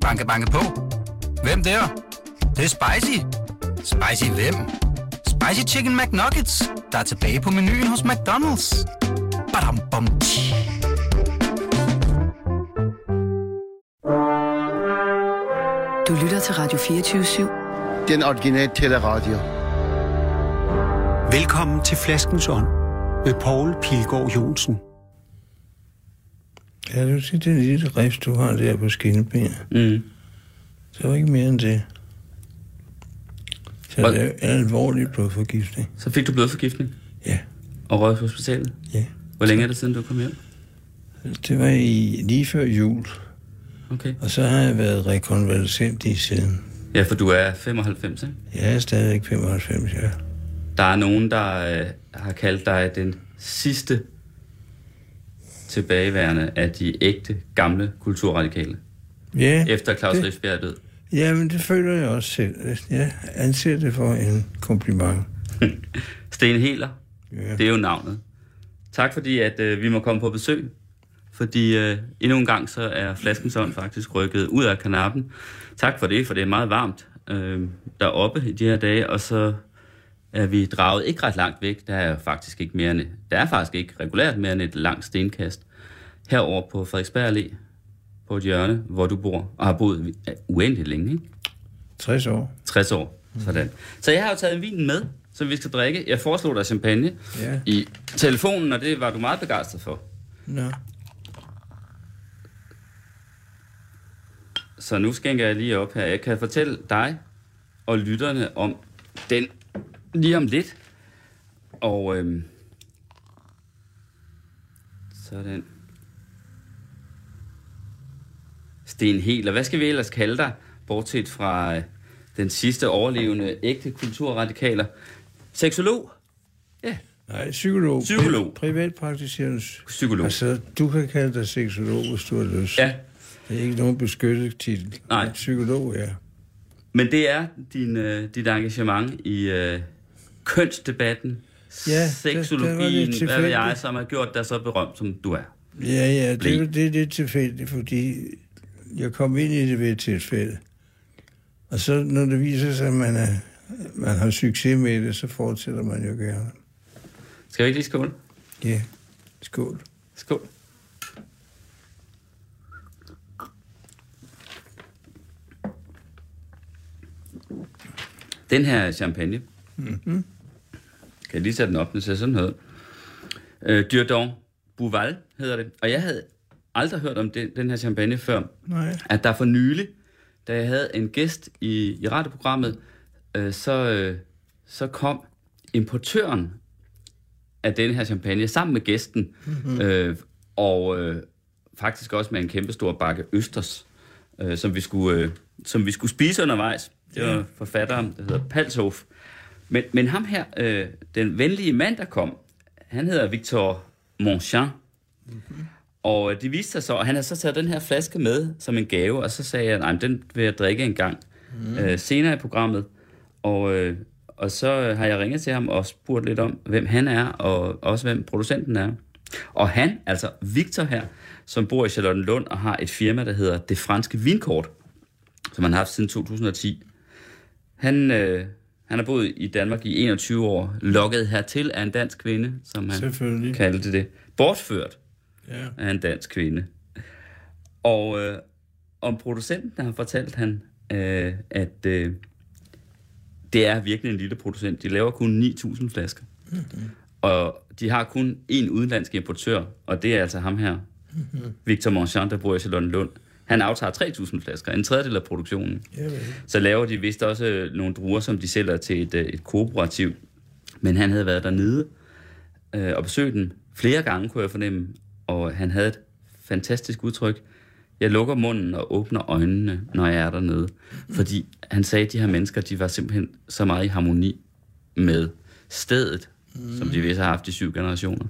Banke, banke på. Hvem der? Det, det er spicy. Spicy hvem? Spicy Chicken McNuggets, der er tilbage på menuen hos McDonald's. Badum, bom, tji. Du lytter til Radio 24-7. Den originale teleradio. Velkommen til Flaskens Ånd med Poul Pilgaard Jonsen. Ja, du siger, den lille rift, du har der på skinnebenet. Mm. Det var ikke mere end det. Så Hvad? det er en alvorlig blodforgiftning. Så fik du blodforgiftning Ja, og røg på hospitalet. ja. Hvor længe er det siden, du kom hjem? Det var i, lige før jul. Okay. Og så har jeg været rekonvalescent i siden. Ja, for du er 95, ikke? Jeg er stadigvæk 95, ja. Der er nogen, der øh, har kaldt dig den sidste tilbageværende af de ægte, gamle kulturradikale. Ja, Efter Claus det- er død. ja, men det føler jeg også selv. Jeg anser det for en kompliment. Sten Heler, Ja. det er jo navnet. Tak fordi, at øh, vi må komme på besøg. Fordi øh, endnu en gang, så er flaskens ånd faktisk rykket ud af kanappen. Tak for det, for det er meget varmt øh, deroppe i de her dage. Og så er vi draget ikke ret langt væk. Der er faktisk ikke mere end, der er faktisk ikke regulært mere end et langt stenkast. Herover på Frederiksberg Allé, på et hjørne, hvor du bor, og har boet uendeligt længe, ikke? 60 år. 60 år. Sådan. Så jeg har jo taget en vin med, som vi skal drikke. Jeg foreslog dig champagne Ja. i telefonen, og det var du meget begejstret for. Nå. Så nu skænker jeg lige op her. Jeg kan fortælle dig og lytterne om den lige om lidt. Og øhm, sådan. Sten Heler. Hvad skal vi ellers kalde dig, bortset fra øh, den sidste overlevende ægte kulturradikaler? Seksolog? Ja, Nej, psykolog. Psykolog. Pri- Privatpraktiserende psykolog. Altså, du kan kalde dig seksolog, hvis du har lyst. Ja, Det er ikke nogen beskyttet titel. Nej. Psykolog, ja. Men det er din, øh, dit engagement i øh, kønsdebatten, Ja, seksologien, det hvad ved jeg, som har gjort dig så berømt, som du er. Ja, ja, det, det er lidt tilfældigt, fordi jeg kom ind i det ved et tilfælde. Og så, når det viser sig, at man, er, man har succes med det, så fortsætter man jo gerne. Skal vi ikke lige skåle? Ja, skål. Skål. Den her champagne, mm-hmm. Kan jeg lige sætte den op, den ser sådan her. Øh, Durdon Bouval hedder det. Og jeg havde aldrig hørt om den, den her champagne før. Nej. At der for nylig, da jeg havde en gæst i, i radioprogrammet, øh, så, øh, så kom importøren af den her champagne sammen med gæsten, mm-hmm. øh, og øh, faktisk også med en kæmpe stor bakke østers, øh, som, vi skulle, øh, som vi skulle spise undervejs. Det var forfatteren, der hedder Palshof. Men, men ham her, øh, den venlige mand, der kom, han hedder Victor Monchamp. Mm-hmm. Og øh, det viste sig så, og han har så taget den her flaske med som en gave, og så sagde jeg, nej, den vil jeg drikke en gang mm. øh, senere i programmet. Og, øh, og så har jeg ringet til ham og spurgt lidt om, hvem han er, og også hvem producenten er. Og han, altså Victor her, som bor i Charlottenlund og har et firma, der hedder Det Franske Vinkort, som han har haft siden 2010. Han, øh, han har boet i Danmark i 21 år, lokket hertil af en dansk kvinde, som han kaldte det. Bortført Ja. af en dansk kvinde. Og øh, om producenten har fortalt han, øh, at øh, det er virkelig en lille producent. De laver kun 9.000 flasker. Mm-hmm. Og de har kun én udenlandsk importør, og det er altså ham her, mm-hmm. Victor Monchamp, der bor i Charlottenlund. Han aftager 3.000 flasker, en tredjedel af produktionen. Så laver de vist også øh, nogle druer, som de sælger til et, øh, et kooperativ. Men han havde været dernede øh, og besøgt den flere gange, kunne jeg fornemme. Og han havde et fantastisk udtryk. Jeg lukker munden og åbner øjnene, når jeg er dernede. Fordi han sagde, at de her mennesker, de var simpelthen så meget i harmoni med stedet, mm. som de vist har haft i syv generationer.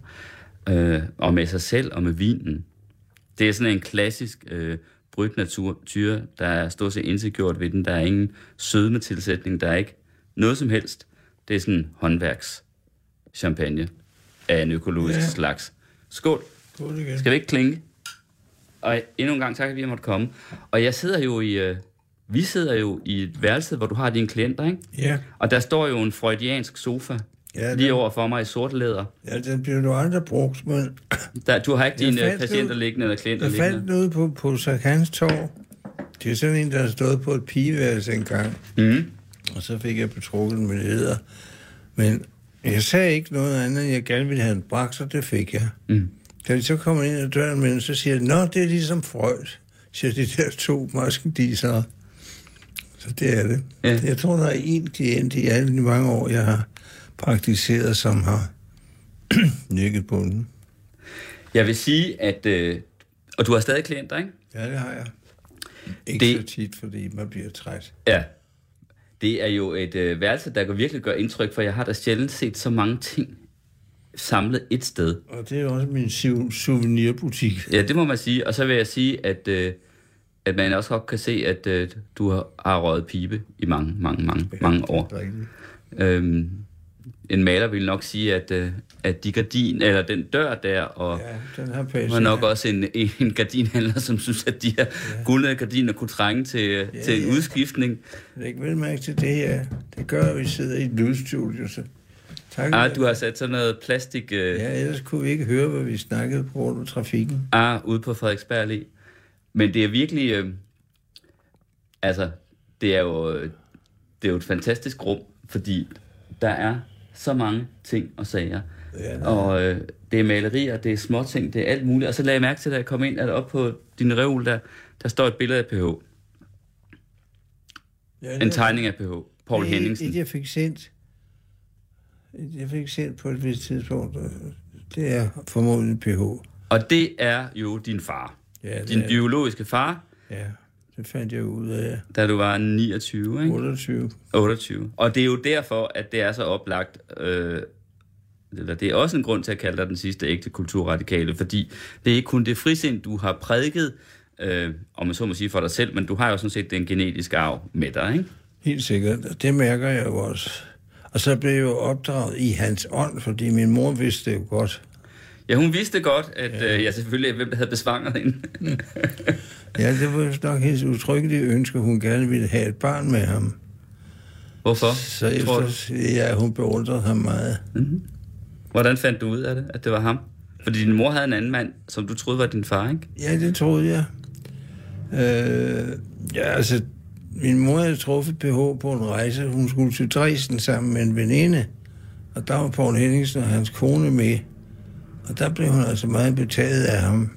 Øh, og med sig selv og med vinen. Det er sådan en klassisk øh, brydt natur, tyre, der er stort set indsigt ved den. Der er ingen sødmetilsætning, der er ikke noget som helst. Det er sådan håndværks champagne af en økologisk Ja. slags. Skål. Skål igen. Skal vi ikke klinke? og endnu en gang tak, at vi måtte komme. Og jeg sidder jo i... Øh, vi sidder jo i et værelse, hvor du har dine klienter, ikke? Ja, Og der står jo en freudiansk sofa Ja, lige den- over for mig i sort læder. ja den bliver jo aldrig brugt, men Der, du har ikke dine øh, patienter jo- liggende eller klienter jeg fandt liggende. noget på, på Sarkans Torv. Det er sådan en, der har stået på et pigeværelse engang. Mm. Og så fik jeg betrukket med leder. Men jeg sagde ikke noget andet, end jeg gerne ville have en bragt, så det fik jeg. Mm. Da vi så kommer ind ad døren med den, så siger jeg, Nå, det er ligesom Freud, siger de der to maskendiser. Så det er det. Ja. Jeg tror, der er en klient i alle de mange år, jeg har praktiseret, som har nikket på den. Jeg vil sige, at... Øh, og du har stadig klienter, ikke? Ja, det har jeg. Ikke Det- så tit, fordi man bliver træt. Ja. Det er jo et øh, værelse, der kan virkelig gøre indtryk, for jeg har da sjældent set så mange ting samlet et sted. Og det er også min sou- souvenirbutik. Ja, det må man sige. Og så vil jeg sige, at, øh, at man også godt kan se, at øh, du har, har røget pibe i mange, mange, mange, mange år. Er. Øhm, en maler vil nok sige, at, øh, at de gardin, eller den dør der, og Ja, den har passet. var nok også en, en gardinhandler, som synes, at de her ja. guldede gardiner kunne trænge til, ja, til en ja. udskiftning. Læg vel mærke til det her. Det gør, at vi sidder i et lydstudio, så... Tak. Ah, du har sat sådan noget plastik øh, ja. Ja, ellers kunne vi ikke høre, hvad vi snakkede på grund af trafikken. ah, ude på Frederiksberg Allé. Men det er virkelig... Øh, altså, det er jo, øh, det er jo et fantastisk rum, fordi der er så mange ting og sager. Ja, Og øh, det er malerier, det er småting, det er alt muligt. Og så lagde jeg mærke til, da jeg kom ind, at op på din reol, der, der står et billede af PH. ja, En tegning af PH. Paul det, Henningsen. Det, jeg fik sendt, et, jeg fik sendt på et vist tidspunkt, øh, det er formodentlig PH. Og det er jo din far. Ja, Din er- biologiske far, Ja, det fandt jeg ud af. da du var 29, ikke? 28. 28. Og det er jo derfor, at det er så oplagt, øh, eller det er også en grund til at kalde dig den sidste ægte kulturradikale, fordi det er ikke kun det frisind, du har prædiket, øh, om man så må sige for dig selv, men du har jo sådan set den genetiske arv med dig, ikke? Helt sikkert, det mærker jeg jo også. Og så blev jeg jo opdraget i hans ånd, fordi min mor vidste det jo godt. Ja, hun vidste godt, at ja. øh, jeg selvfølgelig, hvem der havde besvanget hende. Ja, det var nok hendes utryggelige ønske, hun gerne ville have et barn med ham. Hvorfor, Så tror du? efter, ja, hun beundrede ham meget. Hvordan fandt du ud af det, at det var ham? Fordi din mor havde en anden mand, som du troede var din far, ikke? Ja, det troede jeg. Øh, ja, altså, min mor havde truffet PH på en rejse. Hun skulle til Dresden sammen med en veninde. Og der var Paul Henningsen og hans kone med. Og der blev hun altså meget betaget af ham.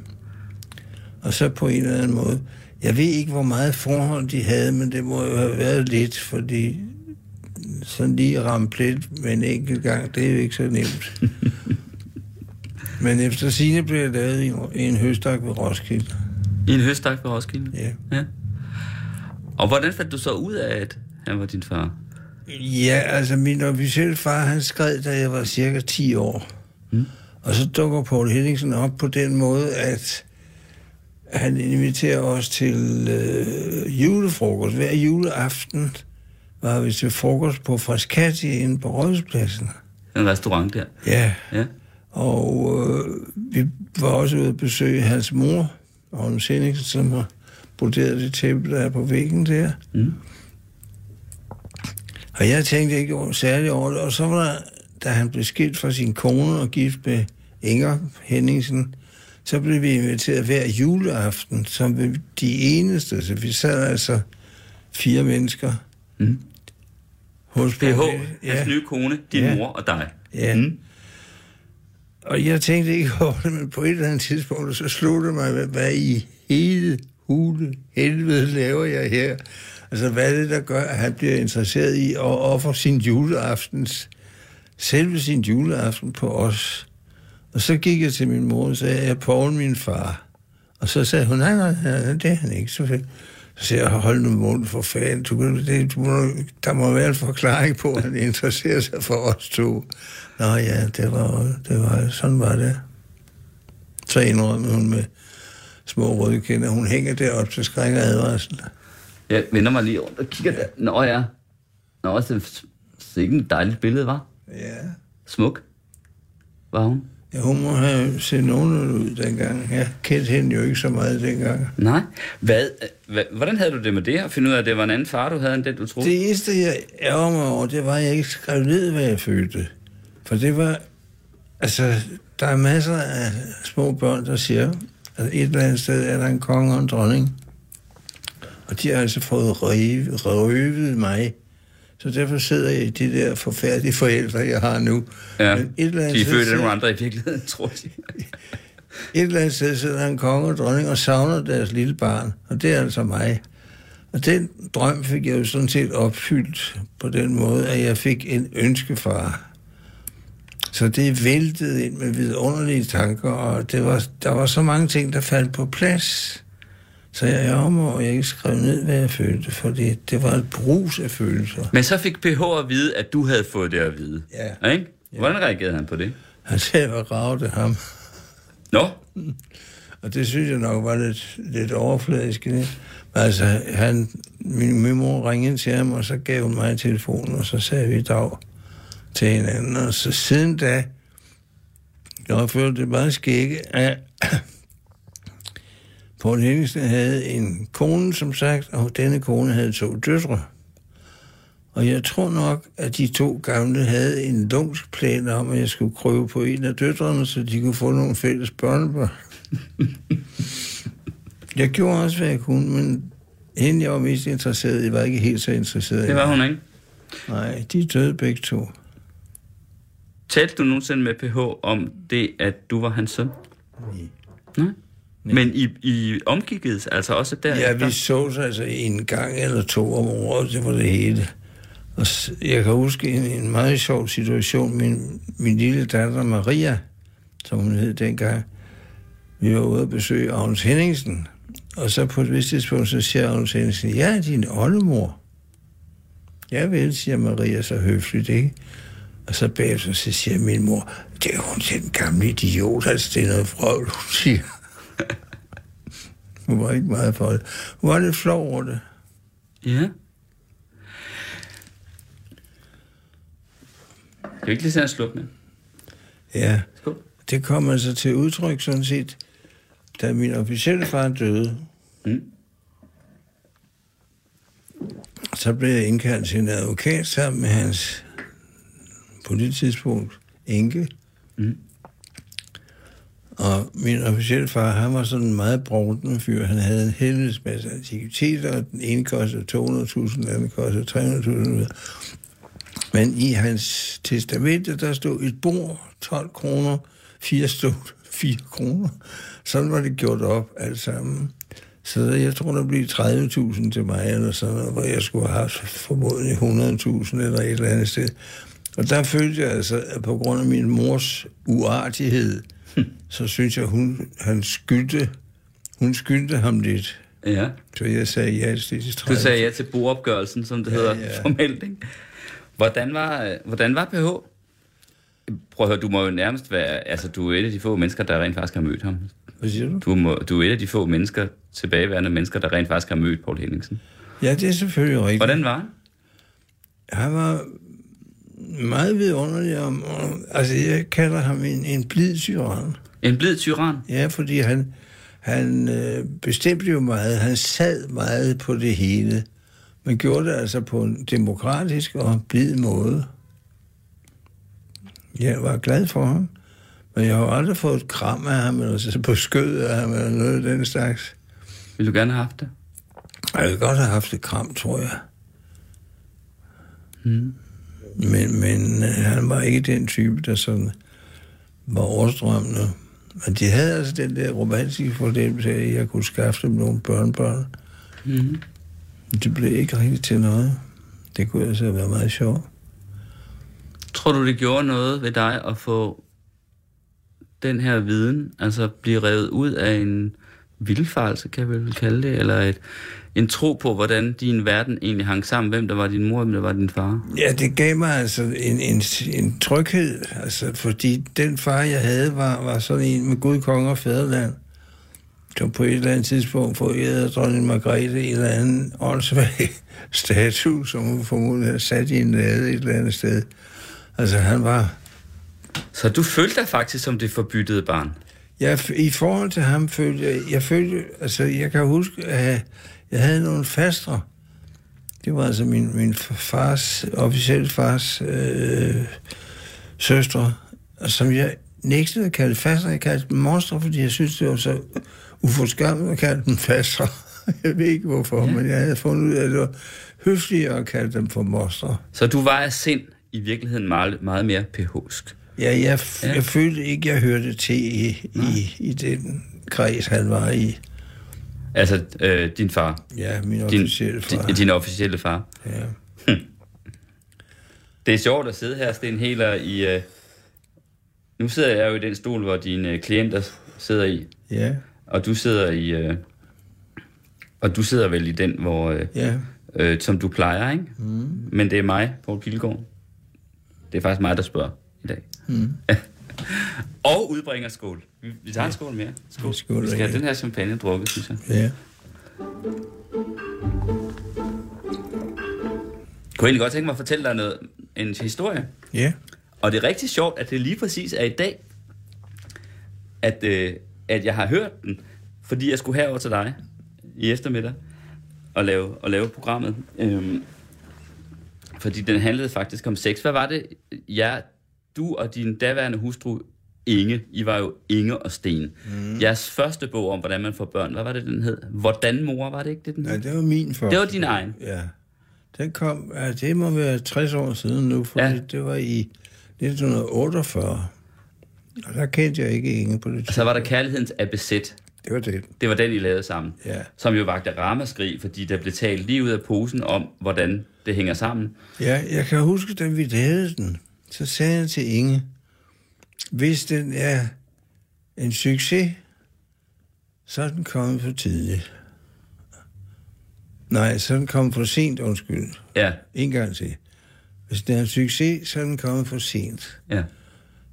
Og så på en eller anden måde. Jeg ved ikke, hvor meget forhold de havde, men det må jo have været lidt, fordi sådan lige ramme plet med en enkelt gang, det er jo ikke så nemt. men efter sine blev jeg lavet i en, i en høstak ved Roskilde. I en høstak ved Roskilde? Ja. ja. Og hvordan fandt du så ud af, at han var din far? Ja, altså min officielle far, han skred, da jeg var cirka 10 år. Mm. Og så dukker Paul Henningsen op på den måde, at han inviterer os til øh, julefrokost. Hver juleaften var vi til frokost på Frascati inde på Rådhuspladsen. En restaurant der? Ja, Ja. og øh, vi var også ude at besøge hans mor, Agnes Henningsen, som har broderet det tæppe, der er på væggen der. Mm. Og jeg tænkte ikke over, særligt over det. Og så var der, da han blev skilt fra sin kone og gift med Inger Henningsen, så blev vi inviteret hver juleaften, som de eneste. Så vi sad altså fire mennesker Mm. hos PH, Paul- hans nye kone, din Ja. mor og dig. Ja. Mm. Og jeg tænkte ikke over det, men på et eller andet tidspunkt, så slog det mig, hvad, hvad i hele hule helvede laver jeg her? Altså, hvad er det, der gør, at han bliver interesseret i at ofre sin juleaftens, selve sin juleaften på os? Og så gik jeg til min mor og sagde, er Paul min far? Og så sagde hun, nej, nej, nej det er han ikke. Så, sagde- så jeg, hold nu mund for fanden. Du, det, du, må, der må være en forklaring på, at han interesserer sig for os to. Nå ja, det var, det var, sådan var det. Så indrømmede hun med små røde kinder. Hun hænger deroppe til skræk og advarsel. Jeg vender mig lige rundt og kigger der. Nå ja. Nå, det er ikke et dejligt billede, var. Ja. Smuk. Var hun? Ja, hun må have set nogenlunde ud dengang. Jeg kendte hende jo ikke så meget dengang. Nej. Hvad, hvad, hvordan havde du det med det at finde ud af, at det var en anden far, du havde, end den du troede? Det eneste, jeg ærger mig over, det var, at jeg ikke skrev ned, hvad jeg følte. For det var... Altså, der er masser af små børn, der siger, at et eller andet sted er der en konge og en dronning. Og de har altså fået røvet, røvet mig. Så derfor sidder jeg i de der forfærdelige forældre, jeg har nu. Ja, Men et eller andet de er født af nogle andre i virkeligheden, tror jeg. Et eller andet sted sidder en konge og dronning og savner deres lille barn, og det er altså mig. Og den drøm fik jeg jo sådan set opfyldt på den måde, at jeg fik en ønskefar. Så det væltede ind med vidunderlige tanker, og det var, der var så mange ting, der faldt på plads. Så jeg over, at jeg ikke skrev ned, hvad jeg følte, for det, det var et brus af følelser. Men så fik PH at vide, at du havde fået det at vide. Ja. Ikke? Hvordan reagerede han på det? Han sagde, hvor ragte ham. Nå, Og det synes jeg nok var lidt, lidt overfladisk. ikke? Men altså, han, min, min mor ringede til ham, og så gav hun mig telefonen, og så sagde vi dag til hinanden. Og så siden da, jeg har følt det meget skægge, at Poul Henningsen havde en kone, som sagt, og denne kone havde to døtre. Og jeg tror nok, at de to gamle havde en lumsk plan om, at jeg skulle krøve på en af døtrene, så de kunne få nogle fælles børnebørn. jeg gjorde også, hvad jeg kunne, men hende, jeg var mest interesseret i, var ikke helt så interesseret i. det var hun ikke. Nej, de døde begge to. Talte du nogensinde med PH om det, at du var hans søn? Nej. Men I, I omgikkedes altså også der? Ja, vi så altså en gang eller to om året, det var det hele. Og jeg kan huske en, en meget sjov situation. Min, min lille datter Maria, som hun hed dengang, vi var ude at besøge Agnes Henningsen. Og så på et vist tidspunkt, så siger Agnes Henningsen, ja, din oldemor. Ja vel, siger Maria så høfligt, ikke? Og så bagefter, så siger min mor, det er hun den gamle idiot, altså det er noget frøvl, hun siger. Hun var ikke meget for det. Hun var lidt flov over det. Ja. Det er ikke lige sådan at slukke med. Ja, Skål. det kom altså til udtryk sådan set, da min officielle far døde. Mm. Så blev jeg indkaldt til en advokat sammen med hans på det tidspunkt enke. Mm. Og min officielle far, han var sådan en meget brugten fyr. Han havde en helvedes masse antikviteter, og den ene kostede 200.000, den anden kostede 300.000. Men i hans testamente, der stod et bord, 12 kroner, fire stod 4 kroner. Sådan var det gjort op alt sammen. Så jeg tror, der blev 30.000 til mig, eller sådan noget, hvor jeg skulle have haft formodentlig 100.000 eller et eller andet sted. Og der følte jeg altså, at på grund af min mors uartighed, så synes jeg, hun, han skyldte, hun skyldte ham lidt. Ja. Så jeg sagde ja til de 30. Du sagde ja til boopgørelsen, som det ja, hedder ja. formelt, ikke? Hvordan var, hvordan var PH? Prøv at høre, du må jo nærmest være... Altså, du er et af de få mennesker, der rent faktisk har mødt ham. Hvad siger du? Du, må, du er et af de få mennesker, tilbageværende mennesker, der rent faktisk har mødt Paul Henningsen. Ja, det er selvfølgelig rigtigt. Hvordan var han? Han var meget vidunderlig om... om- Altså, jeg kalder ham en, en blid tyran. En blid tyran? Ja, fordi han, han øh, bestemte jo meget. Han sad meget på det hele. Men gjorde det altså på en demokratisk og blid måde. Jeg var glad for ham. Men jeg har aldrig fået et kram af ham, eller så på skødet af ham, eller noget af den slags. Vil du gerne have haft det? Jeg ville godt have haft et kram, tror jeg. Mm. Men, men øh, han var ikke den type, der sådan var overstrømmende. Men de havde altså den der romantiske fornemmelse af, at jeg kunne skaffe dem nogle børnebørn. Mm. Det blev ikke rigtig til noget. Det kunne altså være meget sjovt. Tror du, det gjorde noget ved dig at få den her viden, altså blive revet ud af en vildfarelse, kan vi vel kalde det, eller et, en tro på, hvordan din verden egentlig hang sammen, hvem der var din mor, hvem der var din far? Ja, det gav mig altså en, en, en tryghed, altså, fordi den far, jeg havde, var, var sådan en med Gud, konge og fædreland, som på et eller andet tidspunkt forærede dronning Margrethe en eller anden åndssvag statue, som hun formodentlig havde sat i en lade et eller andet sted. Altså, han var Så du følte dig faktisk som det forbyttede barn? Jeg, I forhold til ham følte jeg, jeg følte, altså jeg kan huske, at jeg havde nogle fastre. Det var altså min, min fars, officielle fars øh, søstre, som jeg nægtede at kalde fastre. Jeg kaldte dem monstre, fordi jeg synes, det var så uforskammet at kalde dem fastre. Jeg ved ikke hvorfor, ja. men jeg havde fundet ud af, at det var høfligere at kalde dem for monstre. Så du var af sind i virkeligheden meget, meget mere pH-sk? Ja, jeg, ja. jeg følte ikke, jeg hørte til i, i, i den kreds, han var i. Altså øh, din far? Ja, min officielle far. Din, din officielle far? Ja. Hm. Det er sjovt at sidde her, Sten Heler, i... Øh... Nu sidder jeg jo i den stol, hvor dine øh, klienter sidder i. Ja. Og du sidder i... Øh... Og du sidder vel i den, hvor... Øh... Ja. Øh, som du plejer, ikke? Mm. Men det er mig, Poul Pilgaard. Det er faktisk mig, der spørger i dag. Mm. og udbringer skål. Vi, vi tager en skål mere. Skål. skål vi skal have den her champagne drukket, synes jeg. Ja. Kunne jeg egentlig godt tænke mig at fortælle dig noget, en historie. Ja. Og det er rigtig sjovt, at det lige præcis er i dag, at, øh, at jeg har hørt den, fordi jeg skulle herover til dig i eftermiddag og lave, og lave programmet. Øhm, fordi den handlede faktisk om sex. Hvad var det, ja, du og din daværende hustru Inge, I var jo Inge og Sten. Mm. Jeres første bog om, hvordan man får børn, hvad var det, den hed? Hvordan mor, var det ikke det, den hed? Nej, det var min første. Det var din egen? Ja. Den kom, ja, det må være 60 år siden nu, for ja. det var i 1948. Og der kendte jeg ikke Inge på det Og så var der Kærlighedens ABC. Det var det. Det var den, I lavede sammen. Ja. Som jo vagte ramaskrig, fordi der blev talt lige ud af posen om, hvordan det hænger sammen. Ja, jeg kan huske, da vi lavede den, så sagde jeg til Inge, hvis den er en succes, så er den kommet for tidligt. Nej, så er den kommet for sent, undskyld. Ja. En gang til. Hvis den er en succes, så er den kommet for sent. Ja.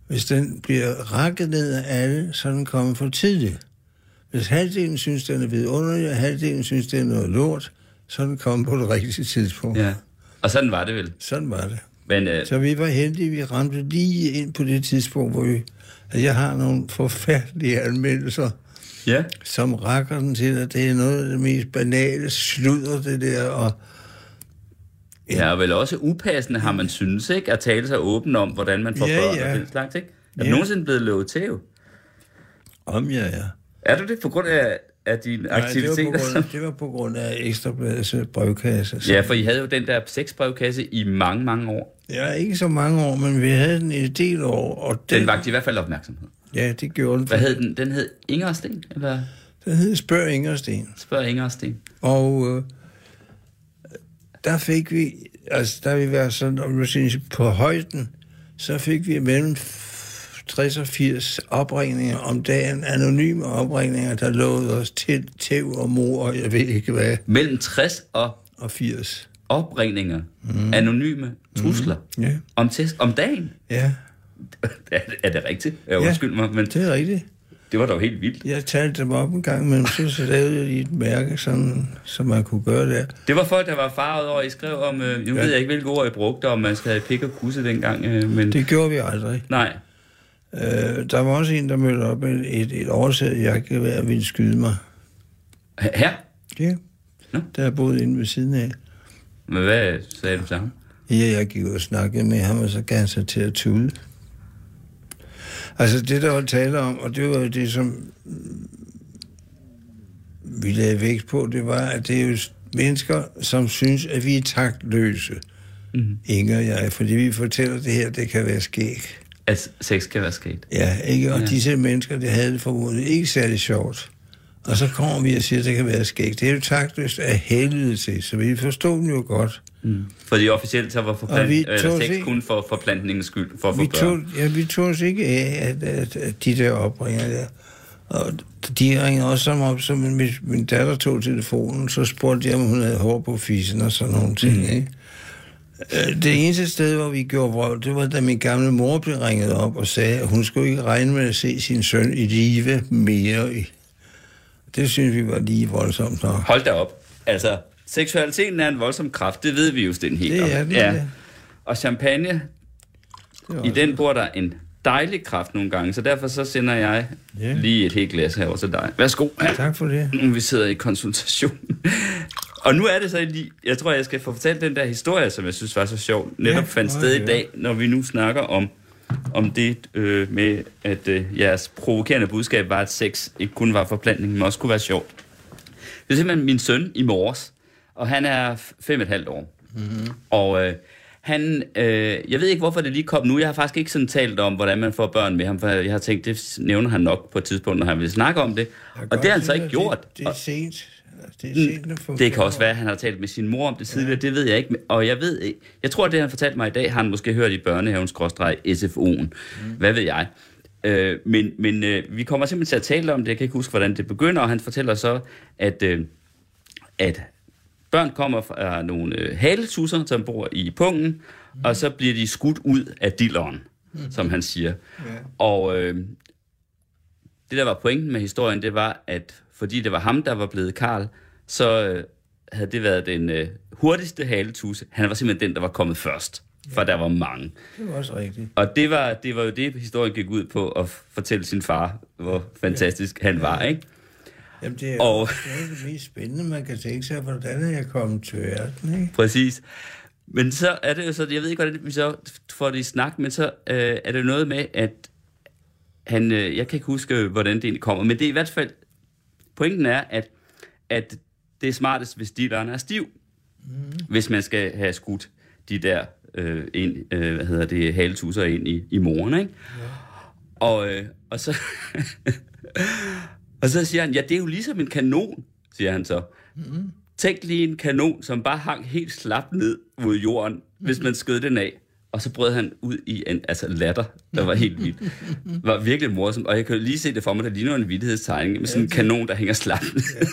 Hvis den bliver rakket ned af alle, så er den kommet for tidligt. Hvis halvdelen synes, den er vidunderlig, og halvdelen synes, det er noget lort, så er den kommet på det rigtige tidspunkt. Ja. Og sådan var det vel? Sådan var det. Men, øh, Så vi var heldige, vi ramte lige ind på det tidspunkt, hvor vi, at jeg har nogle forfærdelige anmeldelser, ja. som rækker den til, at det er noget af det mest banale sludder, det der, og Ja, og vel også upassende har man synes, ikke? At tale sig åben om, hvordan man får Ja, børn ja. og den slags, ikke? Er du Ja. nogensinde blevet lovet tæv? om jeg er. Er du det på grund af, af dine Nej, det var, aktiviteter? på grund, det var på grund af Ekstrabladets øh, brevkasse. Så- Ja, for I havde jo den der sexbrevkasse i mange, mange år. Ja, ikke så mange år, men vi havde den i en del år. Og Den vagte i hvert fald opmærksomhed. Ja, det gjorde den. Hvad hed den? Den hed Inger og Sten, eller Den hed Spørg Ingersten. spørg Inger og øh, der fik vi, altså der vi været sådan, om du siger, på højden, så fik vi mellem 60 og 80 opringninger om dagen, anonyme opringninger, der lovede os til tæv og mor, og jeg ved ikke hvad, Mellem 60 og og 80. opringninger, mm. anonyme trusler, mm. Ja, om, test, om dagen. ja, er, det- er det rigtigt? Ja, Ja. undskyld mig, men det er rigtigt. det var dog helt vildt. Jeg talte dem op en gang, men så, så lavede jeg et mærke, sådan, så man kunne gøre det. Det var folk, der var farvet over, I skrev om, øh, nu Ja. ved jeg ikke, hvilke ord I brugte, om man skal have pik og kusse dengang, øh, men Det gjorde vi aldrig. nej. Øh, der var også en, der mødte op med et, et oversæt, jeg kan være ville skyde mig. Her? Ja, Nå. der er boet inde ved siden af. Men hvad sagde du ham? Ja, jeg gik og snakkede med ham, og så gav han sig til at tude. Altså det, der var tale om, og det var jo det, som vi lagde vægt på, det var, at det er jo mennesker, som synes, at vi er taktløse. Mm. Inger og jeg, fordi vi fortæller det her, det kan være skæg. At sex kan være sket. Ja, ikke? Og Ja. ja. disse mennesker, det havde det formodentlig ikke særlig sjovt. Og så kommer vi og siger, at det kan være skægt. Det er jo taktløst af helvede til, så vi forstod den jo godt. Mm. Fordi officielt så var forplant, vi sex kun for forplantningens skyld, for at Vi tog, ja, vi tog os ikke af, at, at, at de der opringer der. Og de ringede også som op, så min, min datter tog telefonen, så spurgte jeg, om hun havde hår på fisen og sådan nogle ting, mm. ikke? Øh, Det eneste sted, hvor vi gjorde vrøvl, det var, da min gamle mor blev ringet op og sagde, at hun skulle ikke regne med at se sin søn i live mere. Det synes vi var lige voldsomt nok. Hold da op. Altså, seksualiteten er en voldsom kraft, det ved vi jo, Sten helt Det er den, ja. Og champagne, i den bor der en dejlig kraft nogle gange, så derfor så sender jeg Ja. lige et helt glas herover til dig. Værsgo. Tak for det. Nu vi sidder i konsultation. Og nu er det så lige, jeg tror, jeg skal få fortalt den der historie, som jeg synes var så sjov, netop Ja, fandt sted jeg i dag, når vi nu snakker om, om det øh, med, at øh, jeres provokerende budskab var, at sex ikke kun var forplantning, men også kunne være sjovt. Det er simpelthen min søn i morges, og han er fem og et halvt år. Mm-hmm. Og øh, han, øh, jeg ved ikke, hvorfor det lige kom nu. Jeg har faktisk ikke sådan talt om, hvordan man får børn med ham, for jeg har tænkt, det nævner han nok på et tidspunkt, når han vil snakke om det. Og det har han så ikke gjort. Det, det er sent. Det, er sent at få det kan også være, at han har talt med sin mor om det tidligere, ja. det ved jeg ikke. Og jeg ved ikke, jeg tror, at det han fortalte mig i dag, har han måske hørt i børnehaven SFO'en. Mm. Hvad ved jeg? Øh, men men øh, vi kommer simpelthen til at tale om det. Jeg kan ikke huske, hvordan det begynder. Og han fortæller så, at, øh, at børn kommer fra nogle øh, haletusser, som bor i pungen, mm. og så bliver de skudt ud af dilleren, mm. som han siger. Ja. Og øh, det, der var pointen med historien, det var, at fordi det var ham, der var blevet Karl, så øh, havde det været den øh, hurtigste haletusse. Han var simpelthen den, der var kommet først, for der var mange. Det var også rigtigt. Og det var, det var jo det, historien gik ud på, at fortælle sin far, hvor fantastisk han var, ikke? Jamen, det er, Og- det, er det mest spændende, man kan tænke sig, hvordan er jeg kommet til verden, ikke? Præcis. Men så er det jo så, jeg ved ikke, hvordan vi så får det i snak, men så øh, er det noget med, at han, øh, jeg kan ikke huske, hvordan det egentlig kommer, men det er i hvert fald, pointen er, at, at det er smartest, hvis dilleren er stiv, mm. hvis man skal have skudt de der øh, ind, øh, hvad hedder det, haletusser ind i, i moren, ikke? Ja. Og, øh, og så... og så siger han, ja, det er jo ligesom en kanon, siger han så. Mm. Tænk lige en kanon, som bare hang helt slap ned mod jorden, mm. hvis man skød den af. Og så brød han ud i en altså latter, der var helt vildt. Var virkelig morsomt. Og jeg kan jo lige se det for mig, der ligner en vittighedstegning med sådan en kanon, der hænger slap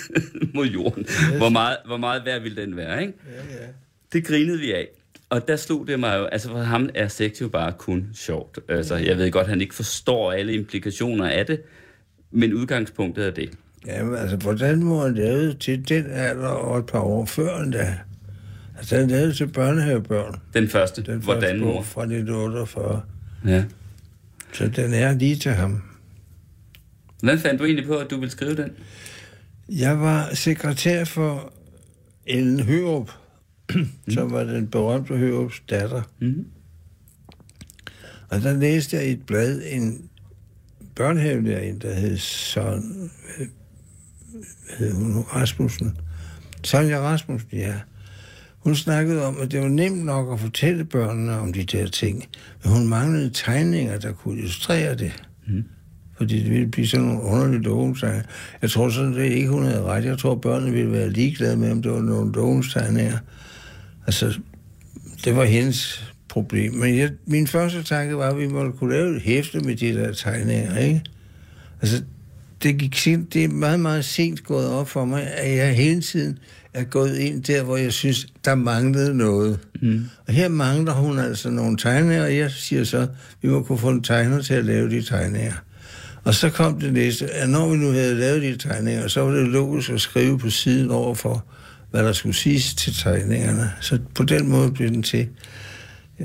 mod jorden. Hvor meget, hvor meget værd ville den være, ikke? Ja, ja. Det grinede vi af. Og der slog det mig jo, altså for ham er sex jo bare kun sjovt. Altså, jeg ved godt, han ikke forstår alle implikationer af det, men udgangspunktet er det. Jamen, altså, hvordan må han lave til den alder og et par år før endda? Altså, han lavede til børnehavebørn. Den første, Den hvordan første mor? bog fra 1948. Ja. Så den er lige til ham. Hvordan fandt du egentlig på, at du ville skrive den? Jeg var sekretær for Ellen Hørup, som var den berømte Hørups datter. Mhm. Og der læste jeg i et blad en børnehavelærerinde, der hed Søren, hvad hed hun? Rasmussen. Sonja Rasmussen, ja. Hun snakkede om, at det var nemt nok at fortælle børnene om de der ting, men hun manglede tegninger, der kunne illustrere det. Mm. Fordi det ville blive sådan nogle underlige dogentegninger. Jeg tror sådan det ikke, hun havde ret. Jeg tror, børnene ville være ligeglade med, om det var nogle dogentegninger. Altså, det var hendes problem. Men jeg, min første tanke var, at vi måtte kunne lave et hæfte med de der tegninger, ikke? Altså, det, gik sent, det er meget, meget sent gået op for mig, at jeg hele tiden er gået ind der, hvor jeg synes, der manglede noget. Mm. Og her mangler hun altså nogle tegninger, og jeg siger så, vi må kunne få en tegner til at lave de tegninger. Og så kom det næste, at når vi nu havde lavet de tegninger, så var det logisk at skrive på siden overfor, hvad der skulle siges til tegningerne. Så på den måde blev den til.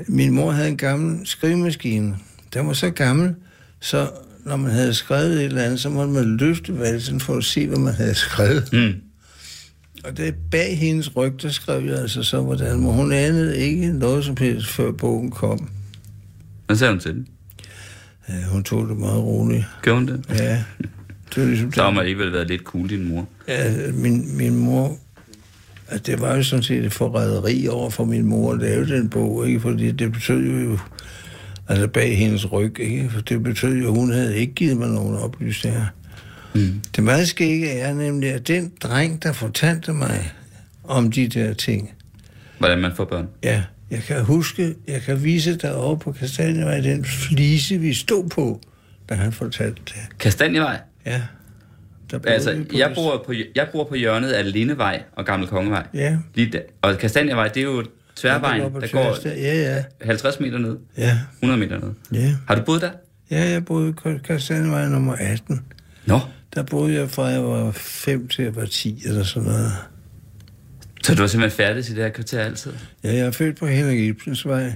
Min mor havde en gammel skrivemaskine. Den var så gammel, så når man havde skrevet et eller andet, så måtte man løfte valsen for at se, hvad man havde skrevet. Mm. Og det bag hendes ryg, der skrev jeg altså så, hvordan men hun anede ikke noget som helst, før bogen kom. Hvad sagde hun til den? Ja, hun tog det meget roligt. Gjorde hun det? Ja, det var ligesom Så har man alligevel været lidt cool, din mor. Ja, min, min mor... Altså, det var jo sådan set et forræderi over for min mor at lave den bog, ikke? Fordi det betød jo... Altså bag hendes ryg, ikke? For det betød jo, at hun havde ikke givet mig nogen oplysninger. Mm. Det meget skægge er nemlig, at den dreng, der fortalte mig om de der ting, Hvordan man får børn. ja, jeg kan huske, jeg kan vise dig over på Kastanjevej, den flise, vi stod på, da han fortalte det. Kastanjevej. Ja. Der Altså, jeg bor, på, jeg bor på hjørnet af Lindevej og Gamle Kongevej. Ja. Lige der. Og Kastanjevej, det er jo tværvejen, Ja, der går. Ja, ja. 50 meter ned. Ja, 100 meter ned. ja. Har du boet der? Ja, jeg boede på Kastanjevej nummer 18. Nå. Der boede jeg fra jeg var 5 til jeg var 10 eller sådan noget. Så du var simpelthen færdig til det her kvarter altid? Ja, jeg er født på Henrik Ibsens vej.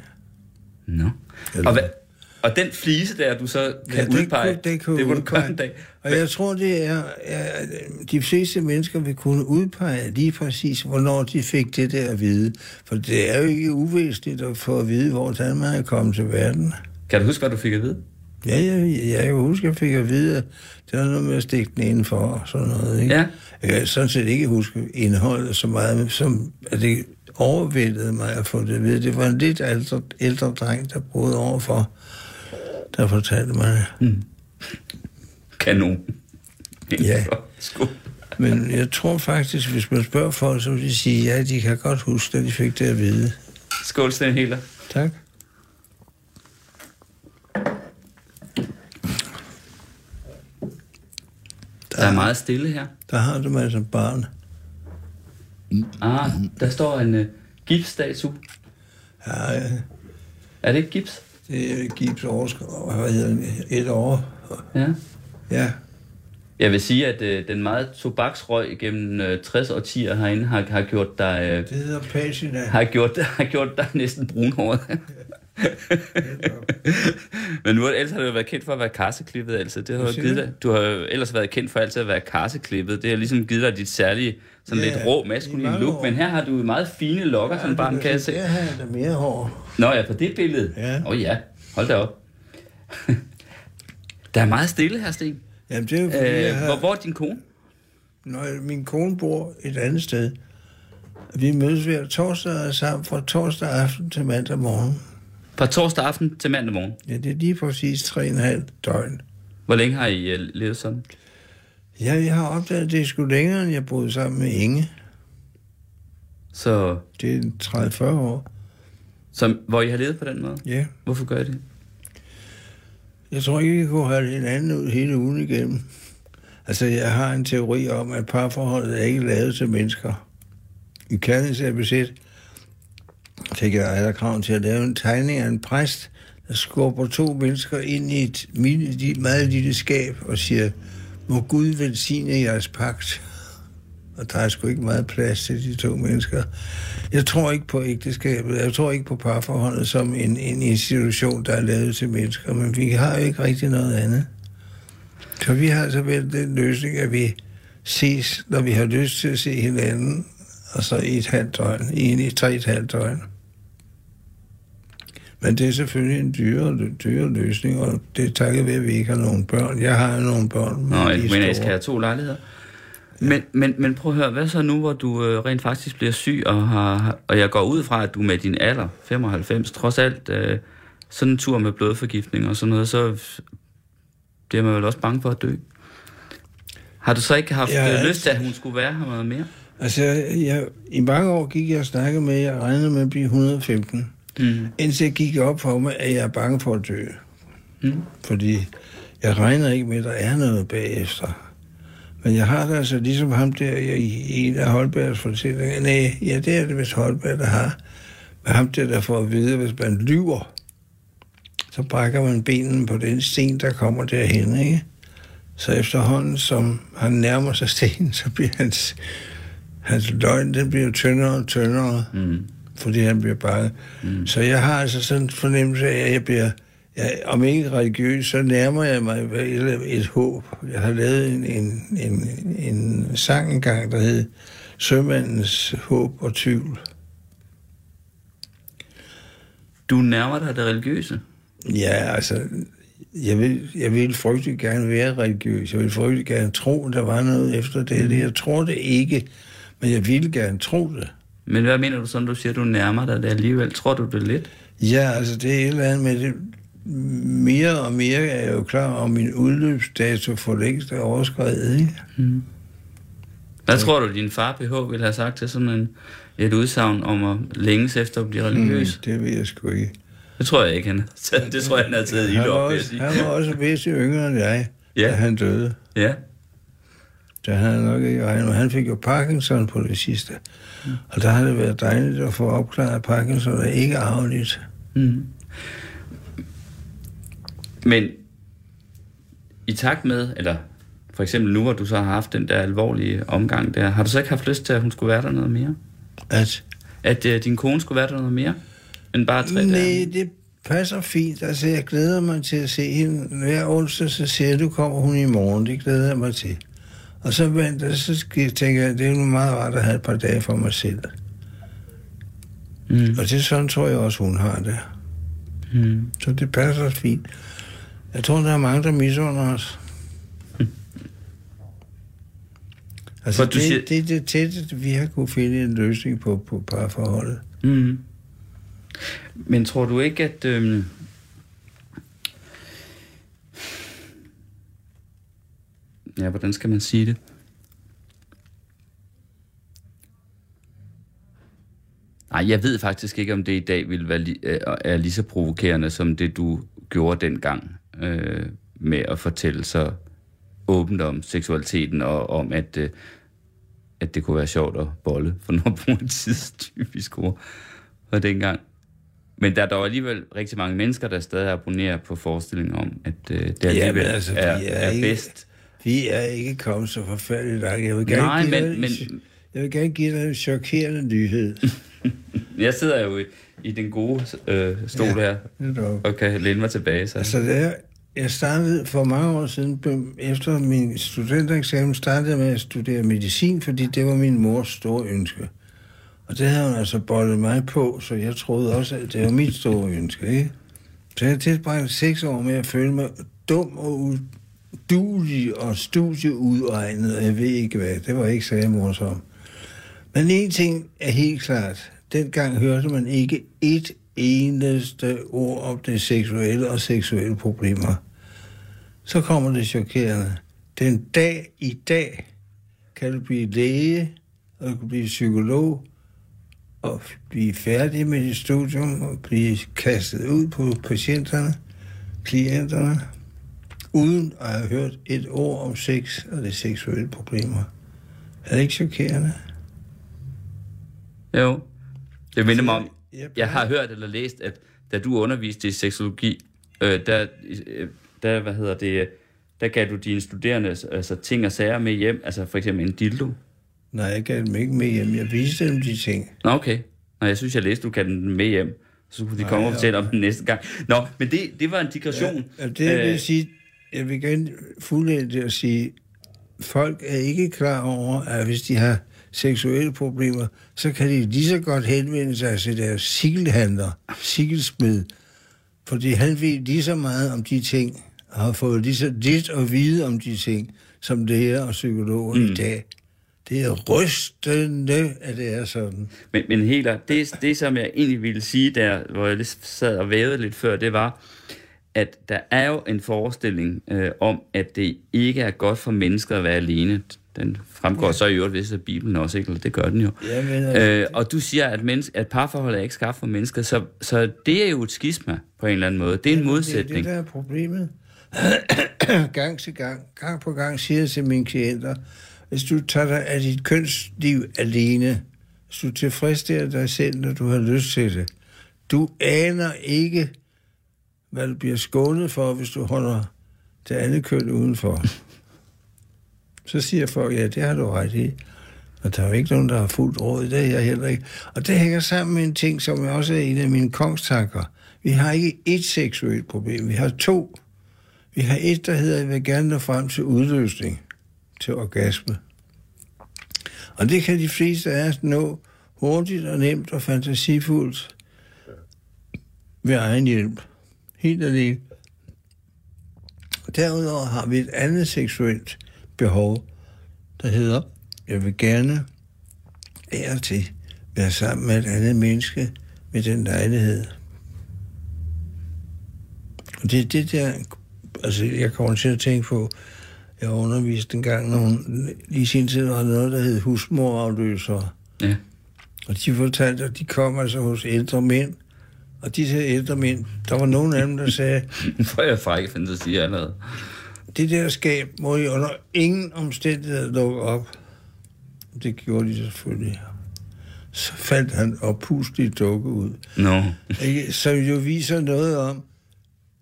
Nå. Eller- Og hvad, Og den flise der, du så kan Ja, det udpege, kunne- det kunne det må du udpege. en dag. Og jeg tror, det er, er, de fleste mennesker vil kunne udpege lige præcis, hvornår de fik det der at vide. For det er jo ikke uvæsentligt at få at vide, hvordan man er kommet til verden. Kan du huske, hvad du fik at vide? Ja, jeg, jeg kan huske, at jeg fik at vide, at det var noget med at stikke den indenfor og sådan noget. Ikke? Ja. Jeg kan sådan set ikke huske indholdet så meget, som, at det overvældede mig at få det at vide. Det var en lidt ældre, ældre dreng, der boede overfor, der fortalte mig det. Kanon. Ja. Skål. Men jeg tror faktisk, hvis man spørger folk, så vil de sige, ja, de kan godt huske, at de fik det at vide. Skål, Sten Heler. Tak. Der er meget stille her. Der har du mig som barn. Ah, der står en uh, gipsstatue. Ja, ja. Er det ikke gips? Det er overskrevet, hvad hedder det, et år. Ja. Ja, Jeg vil sige, at øh, den meget tobaksrøg gennem øh, 60 årtier herinde har, har gjort dig... Øh, det hedder patina. har gjort, har gjort dig næsten brunhåret. Men nu har- ellers har du jo været kendt for at være karseklippet, altså. Det har jo givet du? dig, du har jo ellers været kendt for altid at være karseklippet. Det har ligesom givet dig dit særlige, sådan Ja, lidt rå, i maskuline look. Men her har du meget fine lokker, som barn kan jeg se. Der har jeg da mere hår. Nå ja, på det billede. Ja. Åh oh, ja, hold da op. der er meget stille her, Sten. Jamen, det er jo fordi, Øh, har... hvor, hvor er din kone? Når min kone bor et andet sted. Vi mødes hver torsdag sammen fra torsdag aften til mandag morgen. Fra torsdag aften til mandag morgen. Ja, det er lige præcis tre og en halv døgn. Hvor længe har I uh, levet sådan? Ja, jeg har opdaget, at det er sgu længere, end jeg boede sammen med Inge. Så, Det er 30-40 år. Så, hvor I har levet på den måde? Ja. Hvorfor gør I det? Jeg tror ikke, jeg kunne have hinanden ud hele ugen igennem. Altså, jeg har en teori om, at parforholdet er ikke lavet til mennesker. I kærlighedsabc fik jeg Ejder Krav til at lave en tegning af en præst, der skubber to mennesker ind i et meget lille skab og siger, må Gud velsigne jeres pagt. Og der er sgu ikke meget plads til de to mennesker. Jeg tror ikke på ægteskabet. Jeg tror ikke på parforholdet som en, en institution, der er lavet til mennesker. Men vi har jo ikke rigtig noget andet. Så vi har altså valgt den løsning, at vi ses, når vi har lyst til at se hinanden, og så i et halvt døgn, en i tre et halvt døgn. Men det er selvfølgelig en dyre, dyre løsning, og det er takket ved, at vi ikke har nogen børn. Jeg har nogle børn. Nå, de er jeg skal have to lejligheder. Men, men, men prøv at høre, hvad så nu, hvor du øh, rent faktisk bliver syg, og, har, og jeg går ud fra, at du med din alder, 95, trods alt, øh, sådan en tur med blodforgiftning og sådan noget, så bliver man vel også bange for at dø. Har du så ikke haft Ja, ja, lyst til, at hun skulle være her noget mere? Altså, jeg, i mange år gik jeg og snakkede med, at jeg regnede med at blive 115. Mm. Indtil jeg gik op for mig, at jeg er bange for at dø. Mm. Fordi jeg regner ikke med, at der er noget bagefter. Men jeg har det altså ligesom ham der i en af Holbergs fortællinger. Nej, ja, det er det, hvis Holberg der har. Men ham der, der får at vide, hvis man lyver, så brækker man benen på den sten, der kommer derhen, ikke? Så efterhånden, som han nærmer sig stenen, så bliver hans, hans løgn, den bliver tyndere og tyndere, Mm. fordi han bliver bange. Mm. Så jeg har altså sådan en fornemmelse af, at jeg bliver, jeg, om ikke religiøs, så nærmer jeg mig et, et håb. Jeg har lavet en, en, en, en sang engang, der hed Sømandens håb og tvivl. Du nærmer dig det religiøse. Ja, altså, jeg vil, jeg vil frygtelig gerne være religiøs. Jeg vil frygtelig gerne tro, der var noget efter det. Jeg tror det ikke, men jeg vil gerne tro det. Men hvad mener du når du siger, du nærmer dig det alligevel? Tror du det lidt? Ja, altså det er et eller andet med det. Mere og mere er jeg jo klar om min udløbsdato for længst er overskrevet, ikke? Hvad tror du, din far PH ville have sagt til sådan en, et udsagn om at længes efter at blive religiøs? Mm, det ved jeg sgu ikke. Det tror jeg ikke, han. Det tror jeg, han har taget i op, også, han var også væsentligt yngre end jeg, Ja. da han døde. Ja. Havde han nok ikke regnet. Han fik jo Parkinson på det sidste. Mm. Og der har det været dejligt at få opklaret, Parkinson er ikke arveligt. Mm. Men i takt med, eller for eksempel nu, hvor du så har haft den der alvorlige omgang der, har du så ikke haft lyst til, at hun skulle være der noget mere? At At uh, din kone skulle være der noget mere? End bare tre Nej, dage? det passer fint. Altså, jeg glæder mig til at se hende. Hver onsdag, så siger jeg, du kommer hun i morgen. Det glæder jeg mig til. Og så venter så skal jeg at det er jo meget rart at have et par dage for mig selv. Mm. Og det er sådan, tror jeg også, hun har det. Mm. Så det passer fint. Jeg tror, der er mange, der misunder os. Altså, For det, siger- det er det tætteste, vi har kunne finde en løsning på, på parforholdet. Mm. Men tror du ikke, at... Øhm, ja, hvordan skal man sige det? Nej, jeg ved faktisk ikke, om det i dag vil være li- er lige så provokerende, som det du gjorde dengang øh, med at fortælle så åbent om seksualiteten og om, at, øh, at det kunne være sjovt at bolle, for nu at bruge et tidstypisk ord fra dengang. Men der er dog alligevel rigtig mange mennesker, der stadig abonnerer på forestillingen om, at øh, det alligevel Jamen, altså, er, er er ikke- bedst. Vi er ikke kommet så forfærdeligt langt. Jeg vil gerne, Nej, give, men- dig, men- jeg vil gerne give dig en chokerende nyhed. Jeg sidder jo i, i den gode øh, stol ja. her, Netop. og kan læne mig tilbage. Så. Altså, da jeg, jeg startede for mange år siden, efter min studentereksamen, startede jeg med at studere medicin, fordi det var min mors store ønske. Og det havde hun altså bollet mig på, så jeg troede også, at det var mit store ønske, ikke? Så jeg tilbragte seks år med at føle mig dum og udulig og studieudregnet, og jeg ved ikke hvad. Det var ikke særlig morsomt. Men en ting er helt klart. Dengang hørte man ikke et eneste ord om det seksuelle og seksuelle problemer. Så kommer det chokerende. Den dag i dag kan du blive læge, og du kan blive psykolog, og blive færdig med dit studium, og blive kastet ud på patienterne, klienterne, uden at have hørt et ord om sex og det seksuelle problemer. Er det ikke chokerende? Jo. Det minder mig om, Jeg- jeg har hørt eller læst, at da du underviste i seksologi, øh, der, øh, der, hvad hedder det, øh, der gav du dine studerende altså, ting og sager med hjem, altså for eksempel en dildo. Nej, jeg gav dem ikke med hjem. Jeg viste dem de ting. Nå, okay. Nå, jeg synes, jeg læste, du gav den med hjem. Så kunne de Nej, komme og fortælle ja. om den næste gang. Nå, men det, det var en digression. Ja, det jeg vil Øh, sige, jeg vil gerne fuldende det at sige, folk er ikke klar over, at hvis de har seksuelle problemer, så kan de lige så godt henvende sig til deres sikkelhandler, sikkelsmed, fordi han ved lige så meget om de ting, og har fået lige så lidt at vide om de ting, som læger og psykologer mm. i dag. Det er rystende, at det er sådan. Men, men Heler, det, det som jeg egentlig ville sige der, hvor jeg lige sad og vævede lidt før, det var, at der er jo en forestilling øh, om, at det ikke er godt for mennesker at være alene. Den fremgår ja. så i øvrigt vist af Bibelen også, ikke? Eller det gør den jo. Ja, men altså, Øh, og du siger, at, menneske, at parforhold er ikke skabt for mennesker, så, så det er jo et skisma på en eller anden måde. Det er en Det er modsætning. det, der er problemet. gang til gang, gang på gang siger jeg til mine klienter, hvis du tager dig af dit kønsliv alene, hvis du tilfredsstiller dig selv, når du har lyst til det, du aner ikke, hvad du bliver skånet for, hvis du holder det andet køn udenfor. Så siger folk, ja, det har du ret i. Og der er jo ikke nogen, der har fuldt råd i det, er jeg heller ikke. Og det hænger sammen med en ting, som også er en af mine kongstanker. Vi har ikke ét seksuelt problem, vi har to. Vi har et, der hedder, jeg vil gerne nå frem til udløsning, til orgasme. Og det kan de fleste af os nå hurtigt og nemt og fantasifuldt ved egen hjælp. Helt alene. Derudover har vi et andet seksuelt behov, der hedder, jeg vil gerne af og til være sammen med et andet menneske med den lejlighed. Og det er det der, altså jeg kommer til at tænke på, jeg underviste en gang nogen, i sin tid var noget, der hed husmorafløsere. Ja. Og de fortalte, at de kom altså hos ældre mænd, og disse ældre mænd, der var nogen af dem, der sagde, For jeg frække fantasi allerede. Det der skab må I under ingen omstændighed lukke op. Det gjorde de selvfølgelig. Så faldt han oppuslig dukke ud. Nå. Ikke? Som jo viser noget om,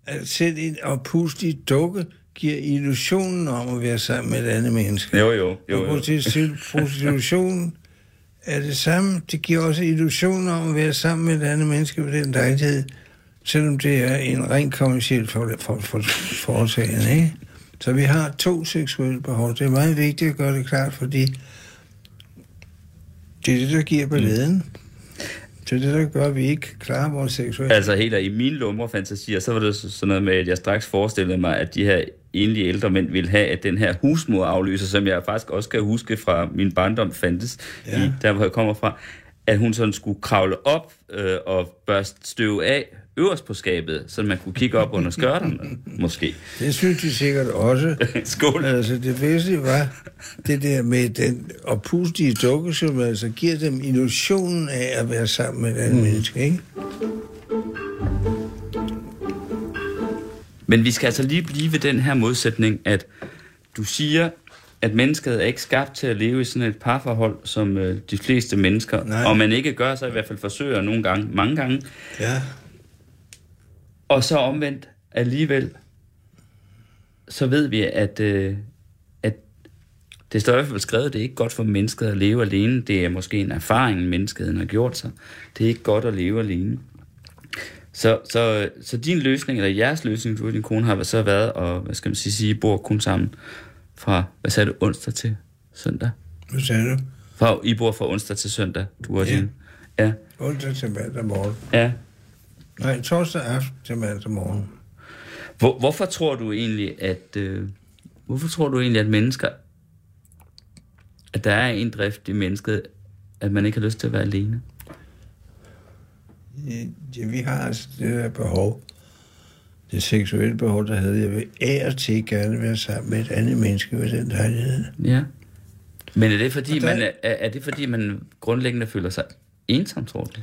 at selv en oppuslig dukke giver illusionen om at være sammen med et andet menneske. Jo, jo, jo, Og jo. prosti- prostitution er det samme. Det giver også illusionen om at være sammen med et andet menneske på den lejlighed. selvom det er en rent kommersiel for, for, for, foretagende, ikke? Så vi har to seksuelle behov. Det er meget vigtigt at gøre det klart, fordi det er det, der giver balladen. Det er det, der gør, at vi ikke klarer vores seksuelle... Altså helt i mine lummerfantasier, så var det sådan noget med, at jeg straks forestillede mig, at de her enlige ældre mænd ville have, at den her husmoraflyser, som jeg faktisk også kan huske fra min barndom fandtes, ja. i, der hvor jeg kommer fra, at hun sådan skulle kravle op øh, og børste støv af øverst på skabet, så man kunne kigge op under skørterne, måske. Det synes de sikkert også. Skål. Altså, det væsentlige var det der med den oppustige dukke, som altså giver dem illusionen af at være sammen med et andet mm. menneske, ikke? Men vi skal altså lige blive ved den her modsætning, at du siger, at mennesket er ikke skabt til at leve i sådan et parforhold, som øh, de fleste mennesker, Nej. og man ikke gør, så i hvert fald forsøger nogle gange, mange gange. Ja. Og så omvendt alligevel, så ved vi, at, øh, at det står i hvert fald skrevet, det er ikke godt for mennesket at leve alene. Det er måske en erfaring, mennesket har gjort sig. Det er ikke godt at leve alene. Så, så, så din løsning, eller jeres løsning, du og din kone, har så været, og hvad skal man sige, sige I bor kun sammen fra, hvad sagde du, onsdag til søndag? Hvad sagde du? Fra, I bor fra onsdag til søndag, du og Ja. din... Ja, Onsdag til mandag morgen. ja. Nej, torsdag aften til mandag morgen. Hvor, hvorfor tror du egentlig, at øh, hvorfor tror du egentlig, at mennesker, at der er en drift i mennesket, at man ikke har lyst til at være alene? Ja, vi har altså det der behov. Det seksuelle behov, der havde jeg vil og til gerne være sammen med et andet menneske ved den lejlighed. Ja. Men er det fordi, der- man er, er det fordi, man grundlæggende føler sig ensom, tror du?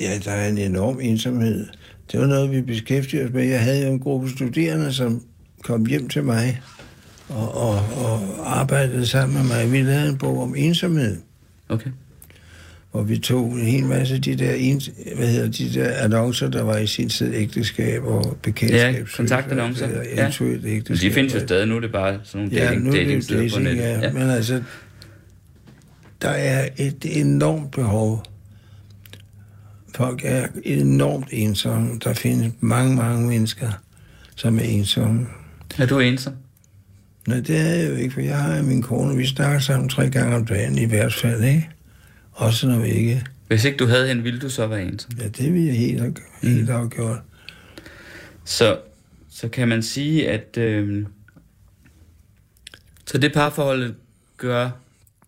Ja, der er en enorm ensomhed. Det var noget, vi beskæftigede os med. Jeg havde jo en gruppe studerende, som kom hjem til mig og, og, og arbejdede sammen med mig. Vi lavede en bog om ensomhed, Okay. hvor vi tog en hel masse af de der, ens, hvad hedder, de der annoncer, der var i sin tid ægteskab og bekendtskab. Ja, kontaktannoncer. Ja. Eventuelt Men ægteskab. de findes jo stadig nu, er det bare sådan nogle Ja, dating, nu dating jo sider på dating, nettet. ja. Ja. Men altså, der er et enormt behov. Folk er enormt ensomme. Der findes mange, mange mennesker, som er ensomme. Er du ensom? Nej, det er jeg jo ikke, for jeg har min kone. Vi snakker sammen tre gange om dagen i hvert fald, ikke? Også når vi ikke... Hvis ikke du havde hende, ville du så være ensom? Ja, det vil jeg helt, have- helt afgjort. Så, så kan man sige, at øh, så det parforholdet gør,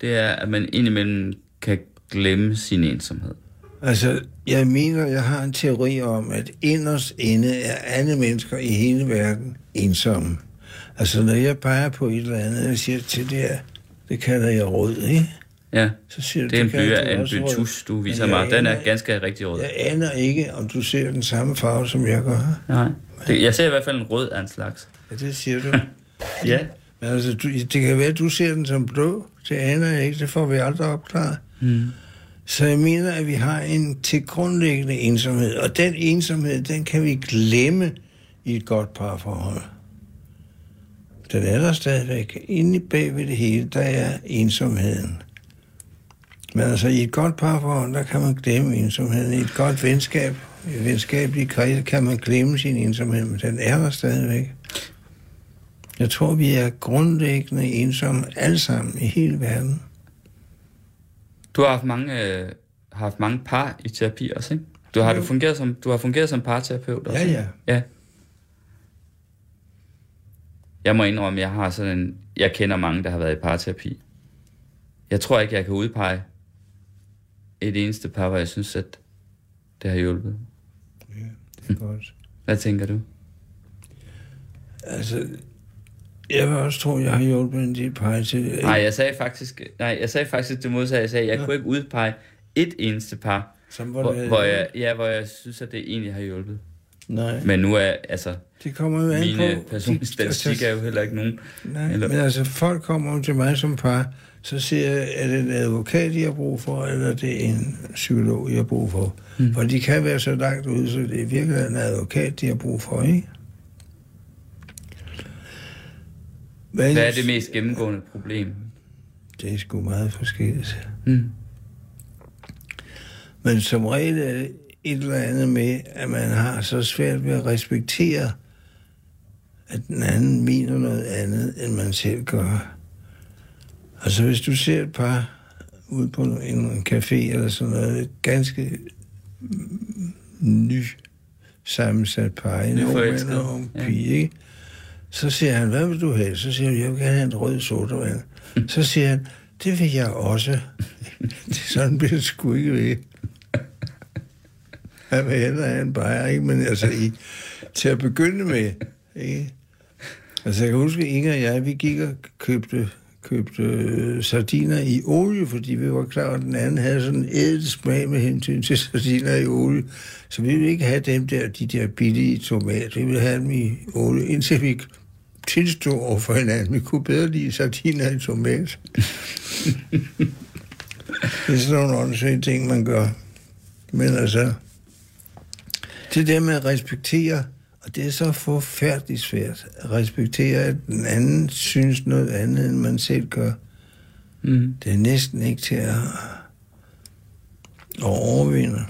det er, at man indimellem kan glemme sin ensomhed. Altså, jeg mener, jeg har en teori om, at inderst inde er alle mennesker i hele verden ensomme. Altså, når jeg peger på et eller andet, jeg siger til det her, det kalder jeg rød, ikke? Ja, Så siger du, det er en, kalder by, du en bytus, du viser mig. Den er ganske rigtig rød. Jeg aner ikke, om du ser den samme farve, som jeg gør. Nej. Det, jeg ser i hvert fald en rød af en slags. Ja, det siger du. Ja. Men altså, du, det kan være, at du ser den som blå. Det aner jeg ikke, det får vi aldrig opklaret. Mm. Så jeg mener, at vi har en til grundlæggende ensomhed, og den ensomhed, den kan vi glemme i et godt parforhold. Den er der stadigvæk. Inde bag ved det hele, der er ensomheden. Men altså, i et godt parforhold, der kan man glemme ensomheden. I et godt venskab, i et venskabeligt kreds, kan man glemme sin ensomhed, men den er der stadigvæk. Jeg tror, vi er grundlæggende ensomme alle sammen i hele verden. Du har haft mange, øh, har haft mange par i terapi også, ikke? Du har, du fungeret som, du har fungeret som parterapeut også, Ja, ja. ja. Jeg må indrømme, jeg har sådan en, jeg kender mange, der har været i parterapi. Jeg tror ikke, jeg kan udpege et eneste par, hvor jeg synes, at det har hjulpet. Det er godt. Hvad tænker du? Altså, jeg vil også tro, jeg har hjulpet en del par til... Nej, jeg sagde faktisk, nej, jeg sagde faktisk det modsatte. Jeg sagde, jeg kunne ikke udpege et eneste par, Som hvor, hvor, hvor, jeg, ja, hvor jeg synes, at det egentlig har hjulpet. Nej, Men nu er, altså, det kommer jo mine på... personlige statistikker er jo heller ikke nogen. Nej, eller- Eller... men altså, folk kommer jo til mig som par, så siger jeg, er det en advokat, jeg har brug for, eller er det en psykolog, jeg har brug for? Mm. For de kan være så langt ude, så det er virkelig en advokat, de har brug for, ikke? Hvad, Hvad er det mest gennemgående problem? Det er sgu meget forskelligt. Mm. Men som regel er det et eller andet med, at man har så svært ved at respektere, at den anden mener noget andet, end man selv gør. Altså, hvis du ser et par ude på en café eller sådan noget, et ganske ny sammensat par, en ung mand og en Ja. pige, ikke? Så siger han, hvad vil du have? Så siger han, jeg vil gerne have en rød sodavand. Så siger han, det vil jeg også. det er sådan bliver det sgu ikke ved. Han vil hellere have en bajer, ikke? Men altså, i, til at begynde med, ikke? Altså, jeg kan huske, Inger og jeg, vi gik og købte, købte øh, sardiner i olie, fordi vi var klar, at den anden havde sådan en ædel smag med hensyn til sardiner i olie. Så vi ville ikke have dem der, de der billige tomater. Vi ville have dem i olie, indtil vi tilstod over for hinanden. Vi kunne bedre lide sardiner i tomat. det er sådan nogle åndssvage ting, man gør. Men altså, det der med at respektere, og det er så forfærdeligt svært, at respektere, at den anden synes noget andet, end man selv gør. Mm. Det er næsten ikke til at, at overvinde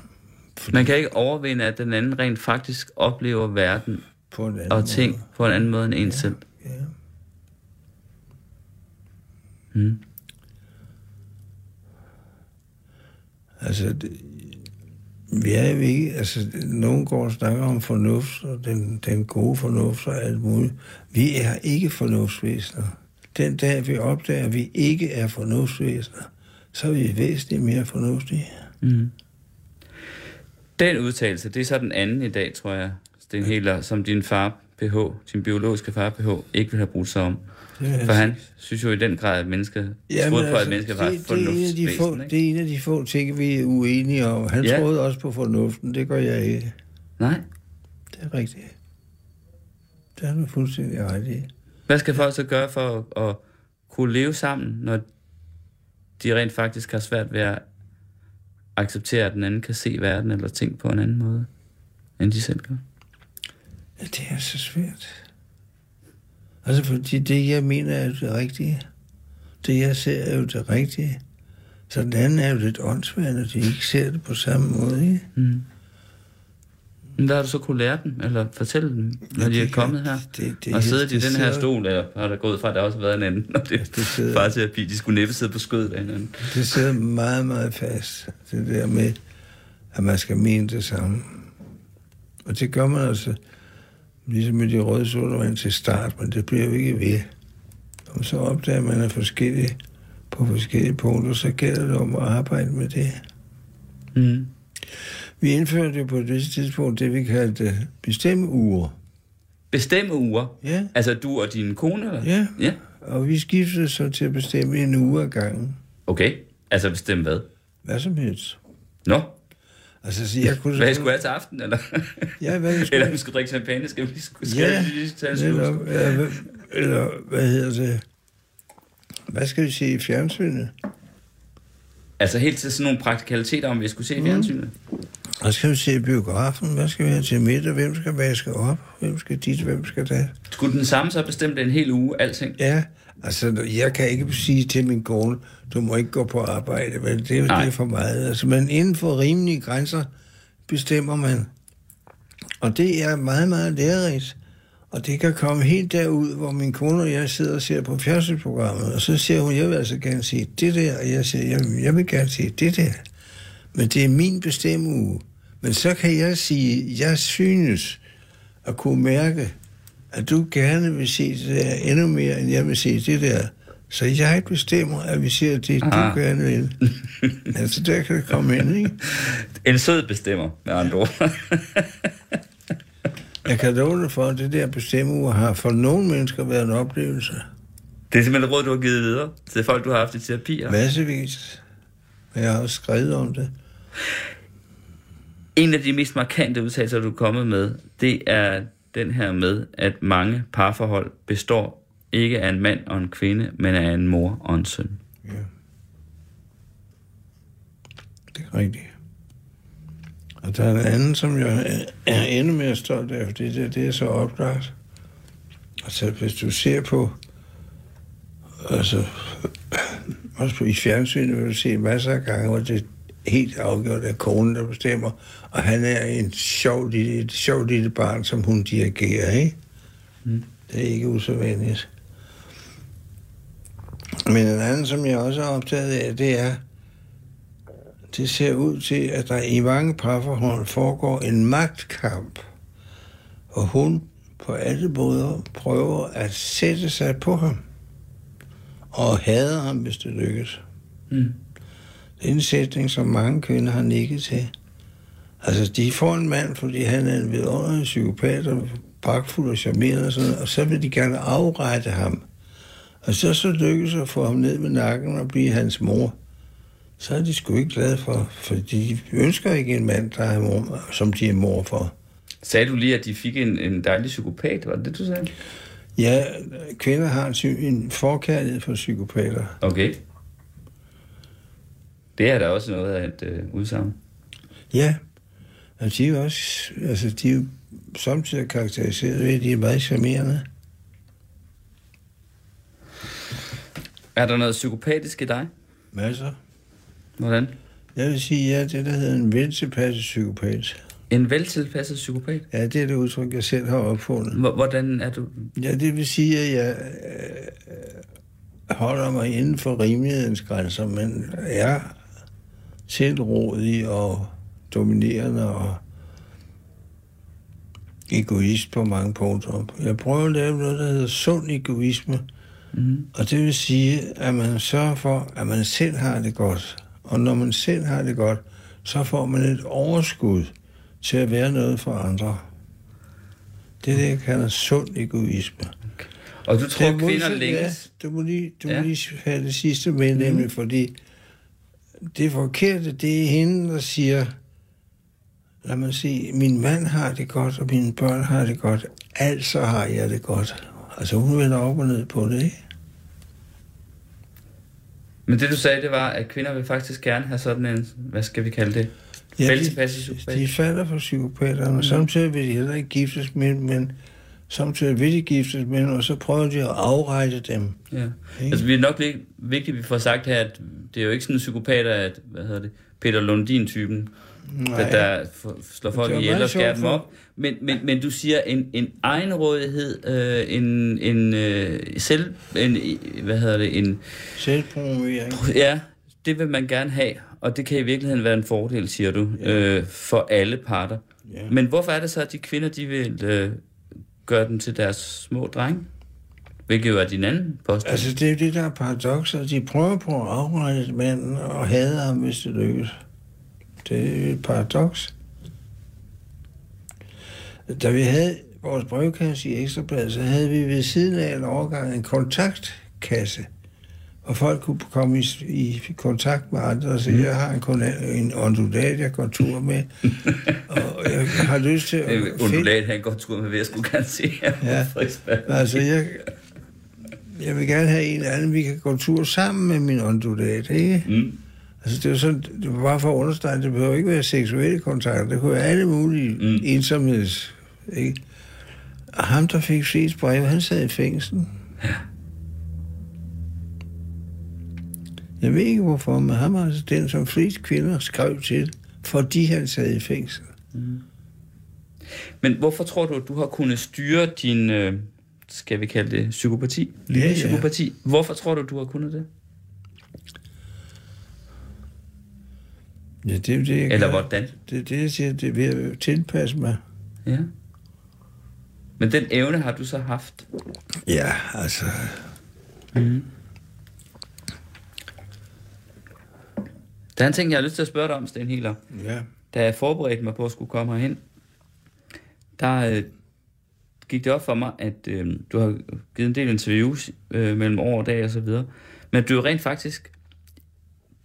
Man kan ikke overvinde, at den anden rent faktisk oplever verden på en anden og ting måde. på en anden måde end en selv. Ja. Mm. Altså, det, vi er jo ikke, altså, nogen går og snakker om fornuft, og den, den gode fornuft og alt muligt. Vi er ikke fornuftsvæsener. Den dag, vi opdager, at vi ikke er fornuftsvæsener, så er vi væsentligt mere fornuftige. Mm. Den udtalelse, det er så den anden i dag, tror jeg, Sten Heler, som din far, PH, din biologiske far, PH, ikke vil have brugt sig om. Er For han synes jo i den grad, at mennesket Jamen, troede på, at altså, mennesket var et det, det, er få, fornuftsvæsen. det er en af de få ting, vi er uenige om. Han Ja. ja. troede også på fornuften, det gør jeg ikke. Nej. Det er rigtigt. Det har du fuldstændig ret i. Hvad skal folk så gøre for at, at kunne leve sammen, når de rent faktisk har svært ved at acceptere, at den anden kan se verden eller ting på en anden måde, end de selv gør? Ja, det er så svært. Altså, fordi det, jeg mener, er det rigtige. Det, jeg ser, er jo det rigtige. Så den anden er jo lidt åndssvagt, at de ikke ser det på samme måde, ikke? Mm. Men hvad har du så kunne lære dem, eller fortælle dem, når Ja, de er kommet her? det- det- og siddet i det den her sidder- stol, eller har der gået fra, at der også har været en anden, og det, det det sidder- bare terapi, de skulle næppe sidde på skødet af hinanden. Det sidder meget, meget fast. Det der med, at man skal mene det samme. Og det gør man altså, ligesom med de røde sodavand til start, men det bliver jo ikke ved. Og så opdager man, at forskellige, på forskellige punkter, så gælder det om at arbejde med det. Mm. Vi indførte jo på et vist tidspunkt det, vi kaldte bestemme uger. Bestemme uger. Ja. Altså du og din kone, eller? Ja. Ja. Og vi skiftede så til at bestemme en uge ad gangen. Okay. Altså bestemme hvad? Hvad som helst. Nå, Altså, så jeg kunne... hvad jeg skulle have til aften, eller? Ja, hvad jeg skulle eller vi skulle drikke champagne, skal vi skal Ja, vi tage en. Eller, hvad- eller hvad hedder det? Hvad skal vi sige i fjernsynet? Altså helt til sådan nogle praktikaliteter, om vi skulle se Mm. fjernsynet. Hvad skal vi se i biografen? Hvad skal vi have til middag? Hvem skal vaske op? Hvem skal dit? Hvem skal det? Skulle den samme så bestemme en hel uge, alting? Ja, altså, jeg kan ikke sige til min kone, du må ikke gå på arbejde, vel? Det, det er for meget. Altså, men inden for rimelige grænser bestemmer man. Og det er meget, meget lærerigt. Og det kan komme helt derud, hvor min kone og jeg sidder og ser på fjernsynsprogrammet, og så siger hun, jeg vil altså gerne se det der, og jeg siger, jeg, jeg vil gerne se det der. Men det er min bestemmeuge. Men så kan jeg sige, jeg synes at kunne mærke, at du gerne vil se det der endnu mere, end jeg vil se det der. Så jeg bestemmer, at vi ser det, du Ah. gerne vil. altså, der kan det komme ind, ikke? En sød bestemmer, med andre ord. Jeg kan love dig for, at det der bestemmeuge har for nogle mennesker været en oplevelse. det er simpelthen et råd, du har givet videre til folk, du har haft i terapi. her. Massevis. Jeg har også skrevet om det. En af de mest markante udtalelser, du er kommet med, det er den her med, at mange parforhold består ikke af en mand og en kvinde, men af en mor og en søn. Ja. Det er rigtigt. Og der er en anden, som jeg er- er endnu mere stolt af, fordi det, det er så opklart. Altså, hvis du ser på, altså, også på, i fjernsynet vil du se masser af gange, hvor det helt afgjort af konen, der bestemmer. Og han er en sjov, lille- et sjovt lille barn, som hun dirigerer, ikke? Mm. Det er ikke usædvanligt. Men en anden, som jeg også er optaget af, det er, det ser ud til, at der i mange parforhold foregår en magtkamp. Og hun på alle måder prøver at sætte sig på ham. Og hader ham, hvis det lykkes. Mm. Det er en sætning, som mange kvinder har nikket til. Altså, de får en mand, fordi han er en vidunderlig psykopat og pragtfuld og charmerende og sådan noget, og så vil de gerne afrette ham. Og så så lykkes at få ham ned med nakken og blive hans mor. Så er de sgu ikke glade for, for de ønsker ikke en mand, der er mor, som de er mor for. Sagde du lige, at de fik en, en dejlig psykopat? Var det det, du sagde? Ja, kvinder har en, en forkærlighed for psykopater. Okay. Det er da også noget af et øh, udsagn. Ja, og de er også, altså de er samtidig karakteriseret ved, at de er meget charmerende. Er der noget psykopatisk i dig? Masser. Hvordan? Jeg vil sige, ja, det der hedder en veltilpasset psykopat. En veltilpasset psykopat? Ja, det er det udtryk, jeg selv har opfundet. Hvor- Hvordan er du? Ja, det vil sige, at jeg øh, holder mig inden for rimelighedens grænser, men er selvrådig og dominerende og egoist på mange punkter. Jeg prøver at lave noget, der hedder sund egoisme, Mm. og det vil sige, at man sørger for, at man selv har det godt. Og når man selv har det godt, så får man et overskud til at være noget for andre. Det er det, jeg kalder sund egoisme. Og du tror, Det er kvinder længes... Ja, du må lige, du Ja. må lige have det sidste med, nemlig fordi det forkerte, det er hende, der siger, lad mig sige, min mand har det godt, og mine børn har det godt, altså har jeg det godt. Altså hun vender op og ned på det, ikke? Men det, du sagde, det var, at kvinder vil faktisk gerne have sådan en, hvad skal vi kalde det? Ja, de, de falder for psykopaterne, mm. samtidig vil de heller ikke giftes med, men samtidig vil de giftes med, og så prøver de at afrette dem. Ja. Ikke? Altså, det er nok vigtigt, at vi får sagt her, at det er jo ikke sådan en psykopat, at, hvad hedder det, Peter Lundin-typen, der, der slår folk ihjel og skærer dem op. Men, men, men du siger en, en egenrådighed, øh, en, en øh, selv, en, hvad hedder det, en, Selvpromovering. ja, det vil man gerne have, og det kan i virkeligheden være en fordel, siger du, øh, for alle parter. Ja. Men hvorfor er det så, at de kvinder, de vil øh, gør den til deres små drenge? Hvilket jo er din anden påstand. Altså, det er jo det, der er paradokset. De prøver på at afrette manden og hader ham, hvis det lykkes. Det er et paradoks. Da vi havde vores brevkasse i Ekstrabladet, så havde vi ved siden af en overgang en kontaktkasse, hvor folk kunne komme i, i kontakt med andre og sige, jeg har en, en ondulat, jeg går tur med, og jeg har lyst til at Undulat, han går tur med, hvad jeg skulle gerne se Ja. Altså, jeg, jeg vil gerne have en eller anden, vi kan gå tur sammen med min ondulat, ikke? Mm. Altså, det var, sådan, det var bare for at understrege, det behøver ikke være seksuelle kontakter, det kunne være alle mulige Mm. mm. ensomheds... Ikke? Og ham, der fik flest brev, han sad i fængsel. Jeg ved ikke hvorfor, men ham er altså den, som flest kvinder skrev til, fordi han sad i fængsel. Men hvorfor tror du, at du har kunnet styre din, øh, skal vi kalde det, psykopati? Lille Ja, ja. psykopati. Hvorfor tror du, du har kunnet det? Ja, det er det, jeg Eller gør. hvordan? Det er det, jeg siger, det er ved at tilpasse mig. Ja. Men den evne har du så haft. Ja, altså... Der er en ting, jeg har lyst til at spørge dig om, Sten Hiller. Ja. Da jeg forberedte mig på at skulle komme herhen, der øh, gik det op for mig, at øh, du har givet en del interviews øh, mellem år og dag og så videre. Men du er rent faktisk...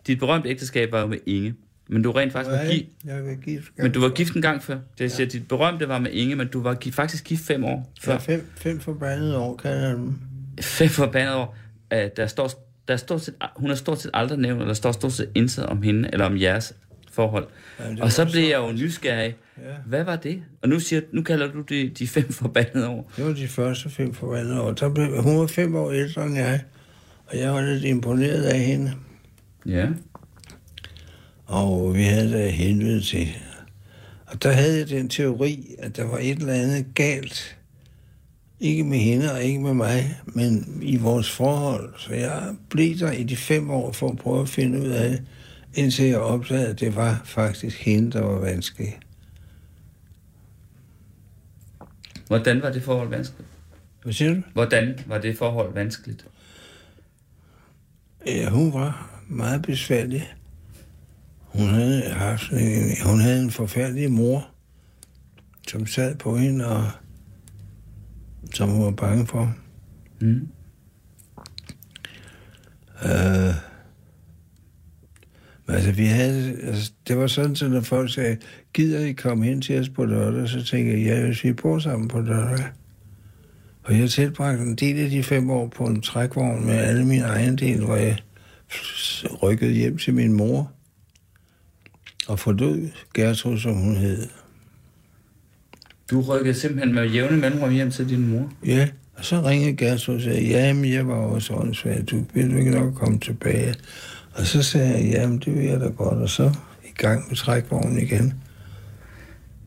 Dit berømte ægteskab var jo med Inge. Men du er rent faktisk var Nej, gift, jeg vil gift. men du var gift en gang før. Det vil sige, at dit berømte var med Inge, men du var gi- faktisk gift fem år før. fem, fem forbandede år, kan jeg dem. Fem forbandede år. Uh, der står, der er stort set, hun har stort set aldrig nævnt, eller står stort set intet om hende, eller om jeres forhold. Jamen, og så blev jeg jo nysgerrig. Ja. Hvad var det? Og nu, siger, nu kalder du det de fem forbandede år. Det var de første fem forbandede år. Der blev, hun var fem år ældre end jeg, og jeg var lidt imponeret af hende. Ja. Og vi havde det helvede til. Og der havde jeg den teori, at der var et eller andet galt. Ikke med hende og ikke med mig, men i vores forhold. Så jeg blev der i de fem år for at prøve at finde ud af indtil jeg opdagede, at det var faktisk hende, der var vanskelig. Hvordan var det forhold vanskeligt? Hvad siger du? Hvordan var det forhold vanskeligt? Ja, hun var meget besværlig. Hun havde, haft en, hun havde en forfærdelig mor, som sad på hende, og som hun var bange for. Mm. Øh, men altså, vi havde, altså, det var sådan, så når folk sagde, gider I komme hen til os på lørdag, så tænkte jeg, ja, hvis vi bor sammen på lørdag. Og jeg tilbragte en del af de fem år på en trækvogn med alle mine ejendele, hvor jeg rykkede hjem til min mor og forlod Gertrud, som hun hed. Du rykkede simpelthen med jævne mellemrum hjem til din mor? Ja, og så ringede Gertrud og sagde, jamen, jeg var også åndssvagt, du vil du ikke nok komme tilbage? Og så sagde jeg, jamen, det vil jeg da godt, og så i gang med trækvognen igen.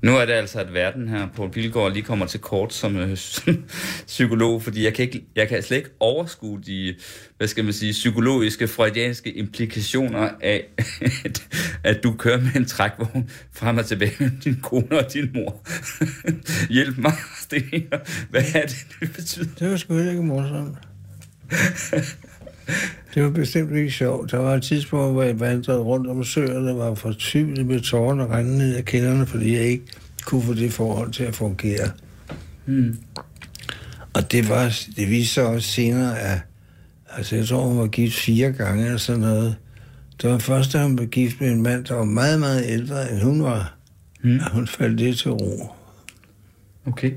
Nu er det altså, at verden her, på Pilgaard, lige kommer til kort som øh, psykolog, fordi jeg kan, ikke, jeg kan slet ikke overskue de, hvad skal man sige, psykologiske, freudianske implikationer af, at, at du kører med en trækvogn frem og tilbage med din kone og din mor. Hjælp mig, Sten. Hvad er det, det betyder? Det var sgu ikke morsomt. Det var bestemt ikke sjovt. Der var et tidspunkt, hvor jeg vandrede rundt om søerne, var fortvivlet med tårerne og rendte ned af kinderne, fordi jeg ikke kunne få det forhold til at fungere. Hmm. Og det, var, det viste sig også senere, at altså jeg tror, hun var gift fire gange eller sådan noget. Det var først, da hun blev gift med en mand, der var meget, meget ældre, end hun var, Hmm. at hun faldt det til ro. Okay.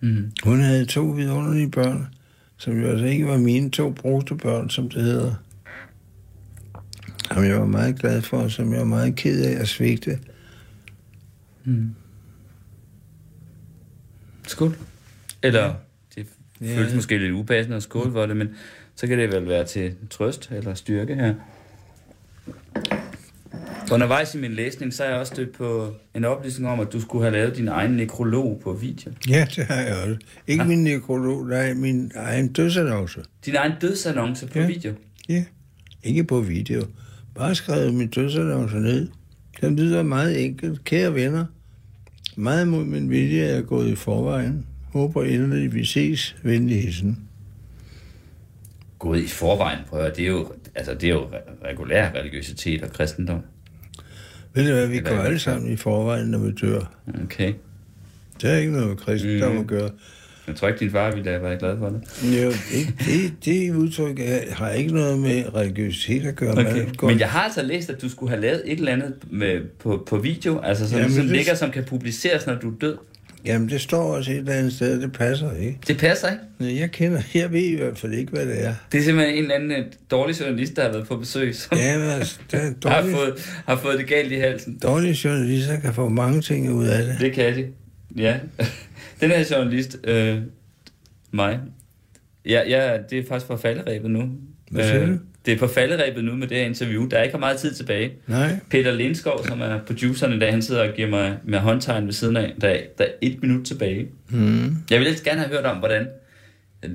Hmm. Hun havde to vidunderlige børn, som jo altså ikke var mine to brugte børn, som det hedder. Som jeg var meget glad for, og som jeg var meget ked af at svigte. Hmm. Skål. Eller, det Ja. føles måske lidt upassende at skåle for det, men så kan det vel være til trøst eller styrke her. Undervejs i min læsning, så er jeg også stødt på en oplysning om, at du skulle have lavet din egen nekrolog på video. Ja, det har jeg også. Ikke min nekrolog, nej, min egen dødsannonce. Din egen dødsannonce på Ja. video. Ja, ikke på video. Bare skrevet min dødsannonce ned. Den lyder meget enkelt. Kære venner, meget mod min vilje er jeg gået i forvejen. Håber endelig, vi ses. Venlig hilsen. Gået i forvejen, prøv at høre. det er jo, altså, det er jo re- regulær religiøsitet og kristendom. Ved du hvad, vi Det går alle sammen i forvejen, når vi dør. Okay. Det er ikke noget med kristendom Mm. at gøre. Jeg tror ikke, din far ville være glad for det. Jo, det, det, det udtryk har ikke noget med religiøsitet at gøre. Okay. Men jeg har altså læst, at du skulle have lavet et eller andet med, på, på video, altså som, Jamen, som det- ligger, som kan publiceres, når du er død. Jamen, det står også et eller andet sted, det passer ikke. Det passer ikke. Nej, Jeg kender, jeg ved i hvert fald ikke, hvad det er. Det er simpelthen en eller anden øh, dårlig journalist, der har været på besøg, som Ja, men altså, der er har, dårlige, fået, har fået det galt i halsen. dårlige journalister kan få mange ting ud af det. Det kan de. Ja. Den her journalist, øh, mig, ja, ja, det er faktisk på falderæbet nu. Hvad siger du? Det er på falderæbet nu med det her interview. Der er ikke meget tid tilbage. Nej, Peter Lindskov, som er produceren i dag, han sidder og giver mig med håndtegn ved siden af. Der er, der er et minut tilbage. mm. Jeg ville gerne have hørt om, hvordan...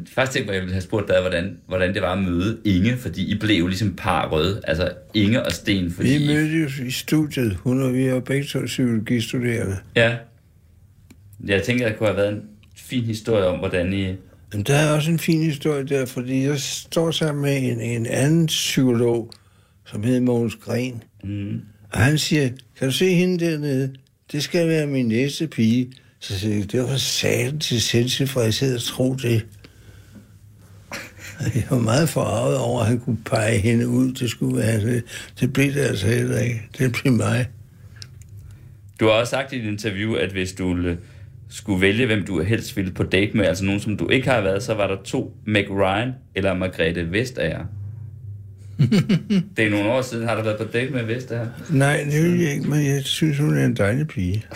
Faktisk tænkte mig, jeg ville have spurgt dig, hvordan, hvordan det var at møde Inge, fordi I blev ligesom par røde. Altså Inge og Sten, fordi... vi mødtes i studiet. Hun og vi er begge to psykologistuderende. Ja. Jeg tænker, at det kunne have været en fin historie om, hvordan I... Men der er også en fin historie der, fordi jeg står sammen med en, en anden psykolog, som hedder Mogens Gren. Mm. Og han siger, kan du se hende dernede? Det skal være min næste pige. Så siger jeg, det var satan til selvtilfredshed at tro det. Jeg var meget forarvet over, at han kunne pege hende ud. Det skulle være det. Det blev det altså heller ikke. Det blev mig. Du har også sagt i et interview, at hvis du øh, skulle vælge, hvem du helst ville på date med, altså nogen, som du ikke har været, så var der to, Meg Ryan eller Margrethe Vestager. det er nogle år siden, har du været på date med Vestager? Nej, det vil jeg ikke, men jeg synes, hun er en dejlig pige.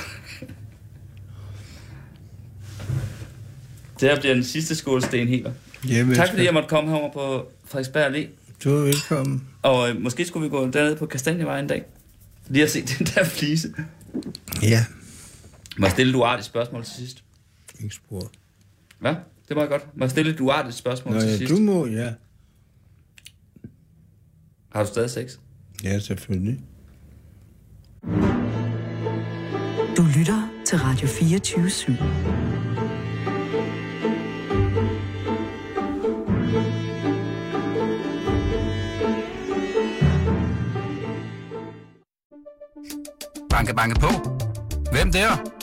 Det her bliver den sidste skålsten helt. Jamen, Tak fordi jeg måtte komme herover på Frederiksberg Allé. Du er velkommen. Og øh, måske skulle vi gå derned på Kastanjevej en dag. Lige at se den der flise. Ja, Må jeg stille et uartigt spørgsmål til sidst? ikke spor. Hvad? Det var godt. Må jeg stille et uartigt spørgsmål Nå til ja, sidst? du må, ja. Har du stadig sex? Ja, selvfølgelig. Du lytter til Radio 24 /7. Banke, banke på. Hvem der?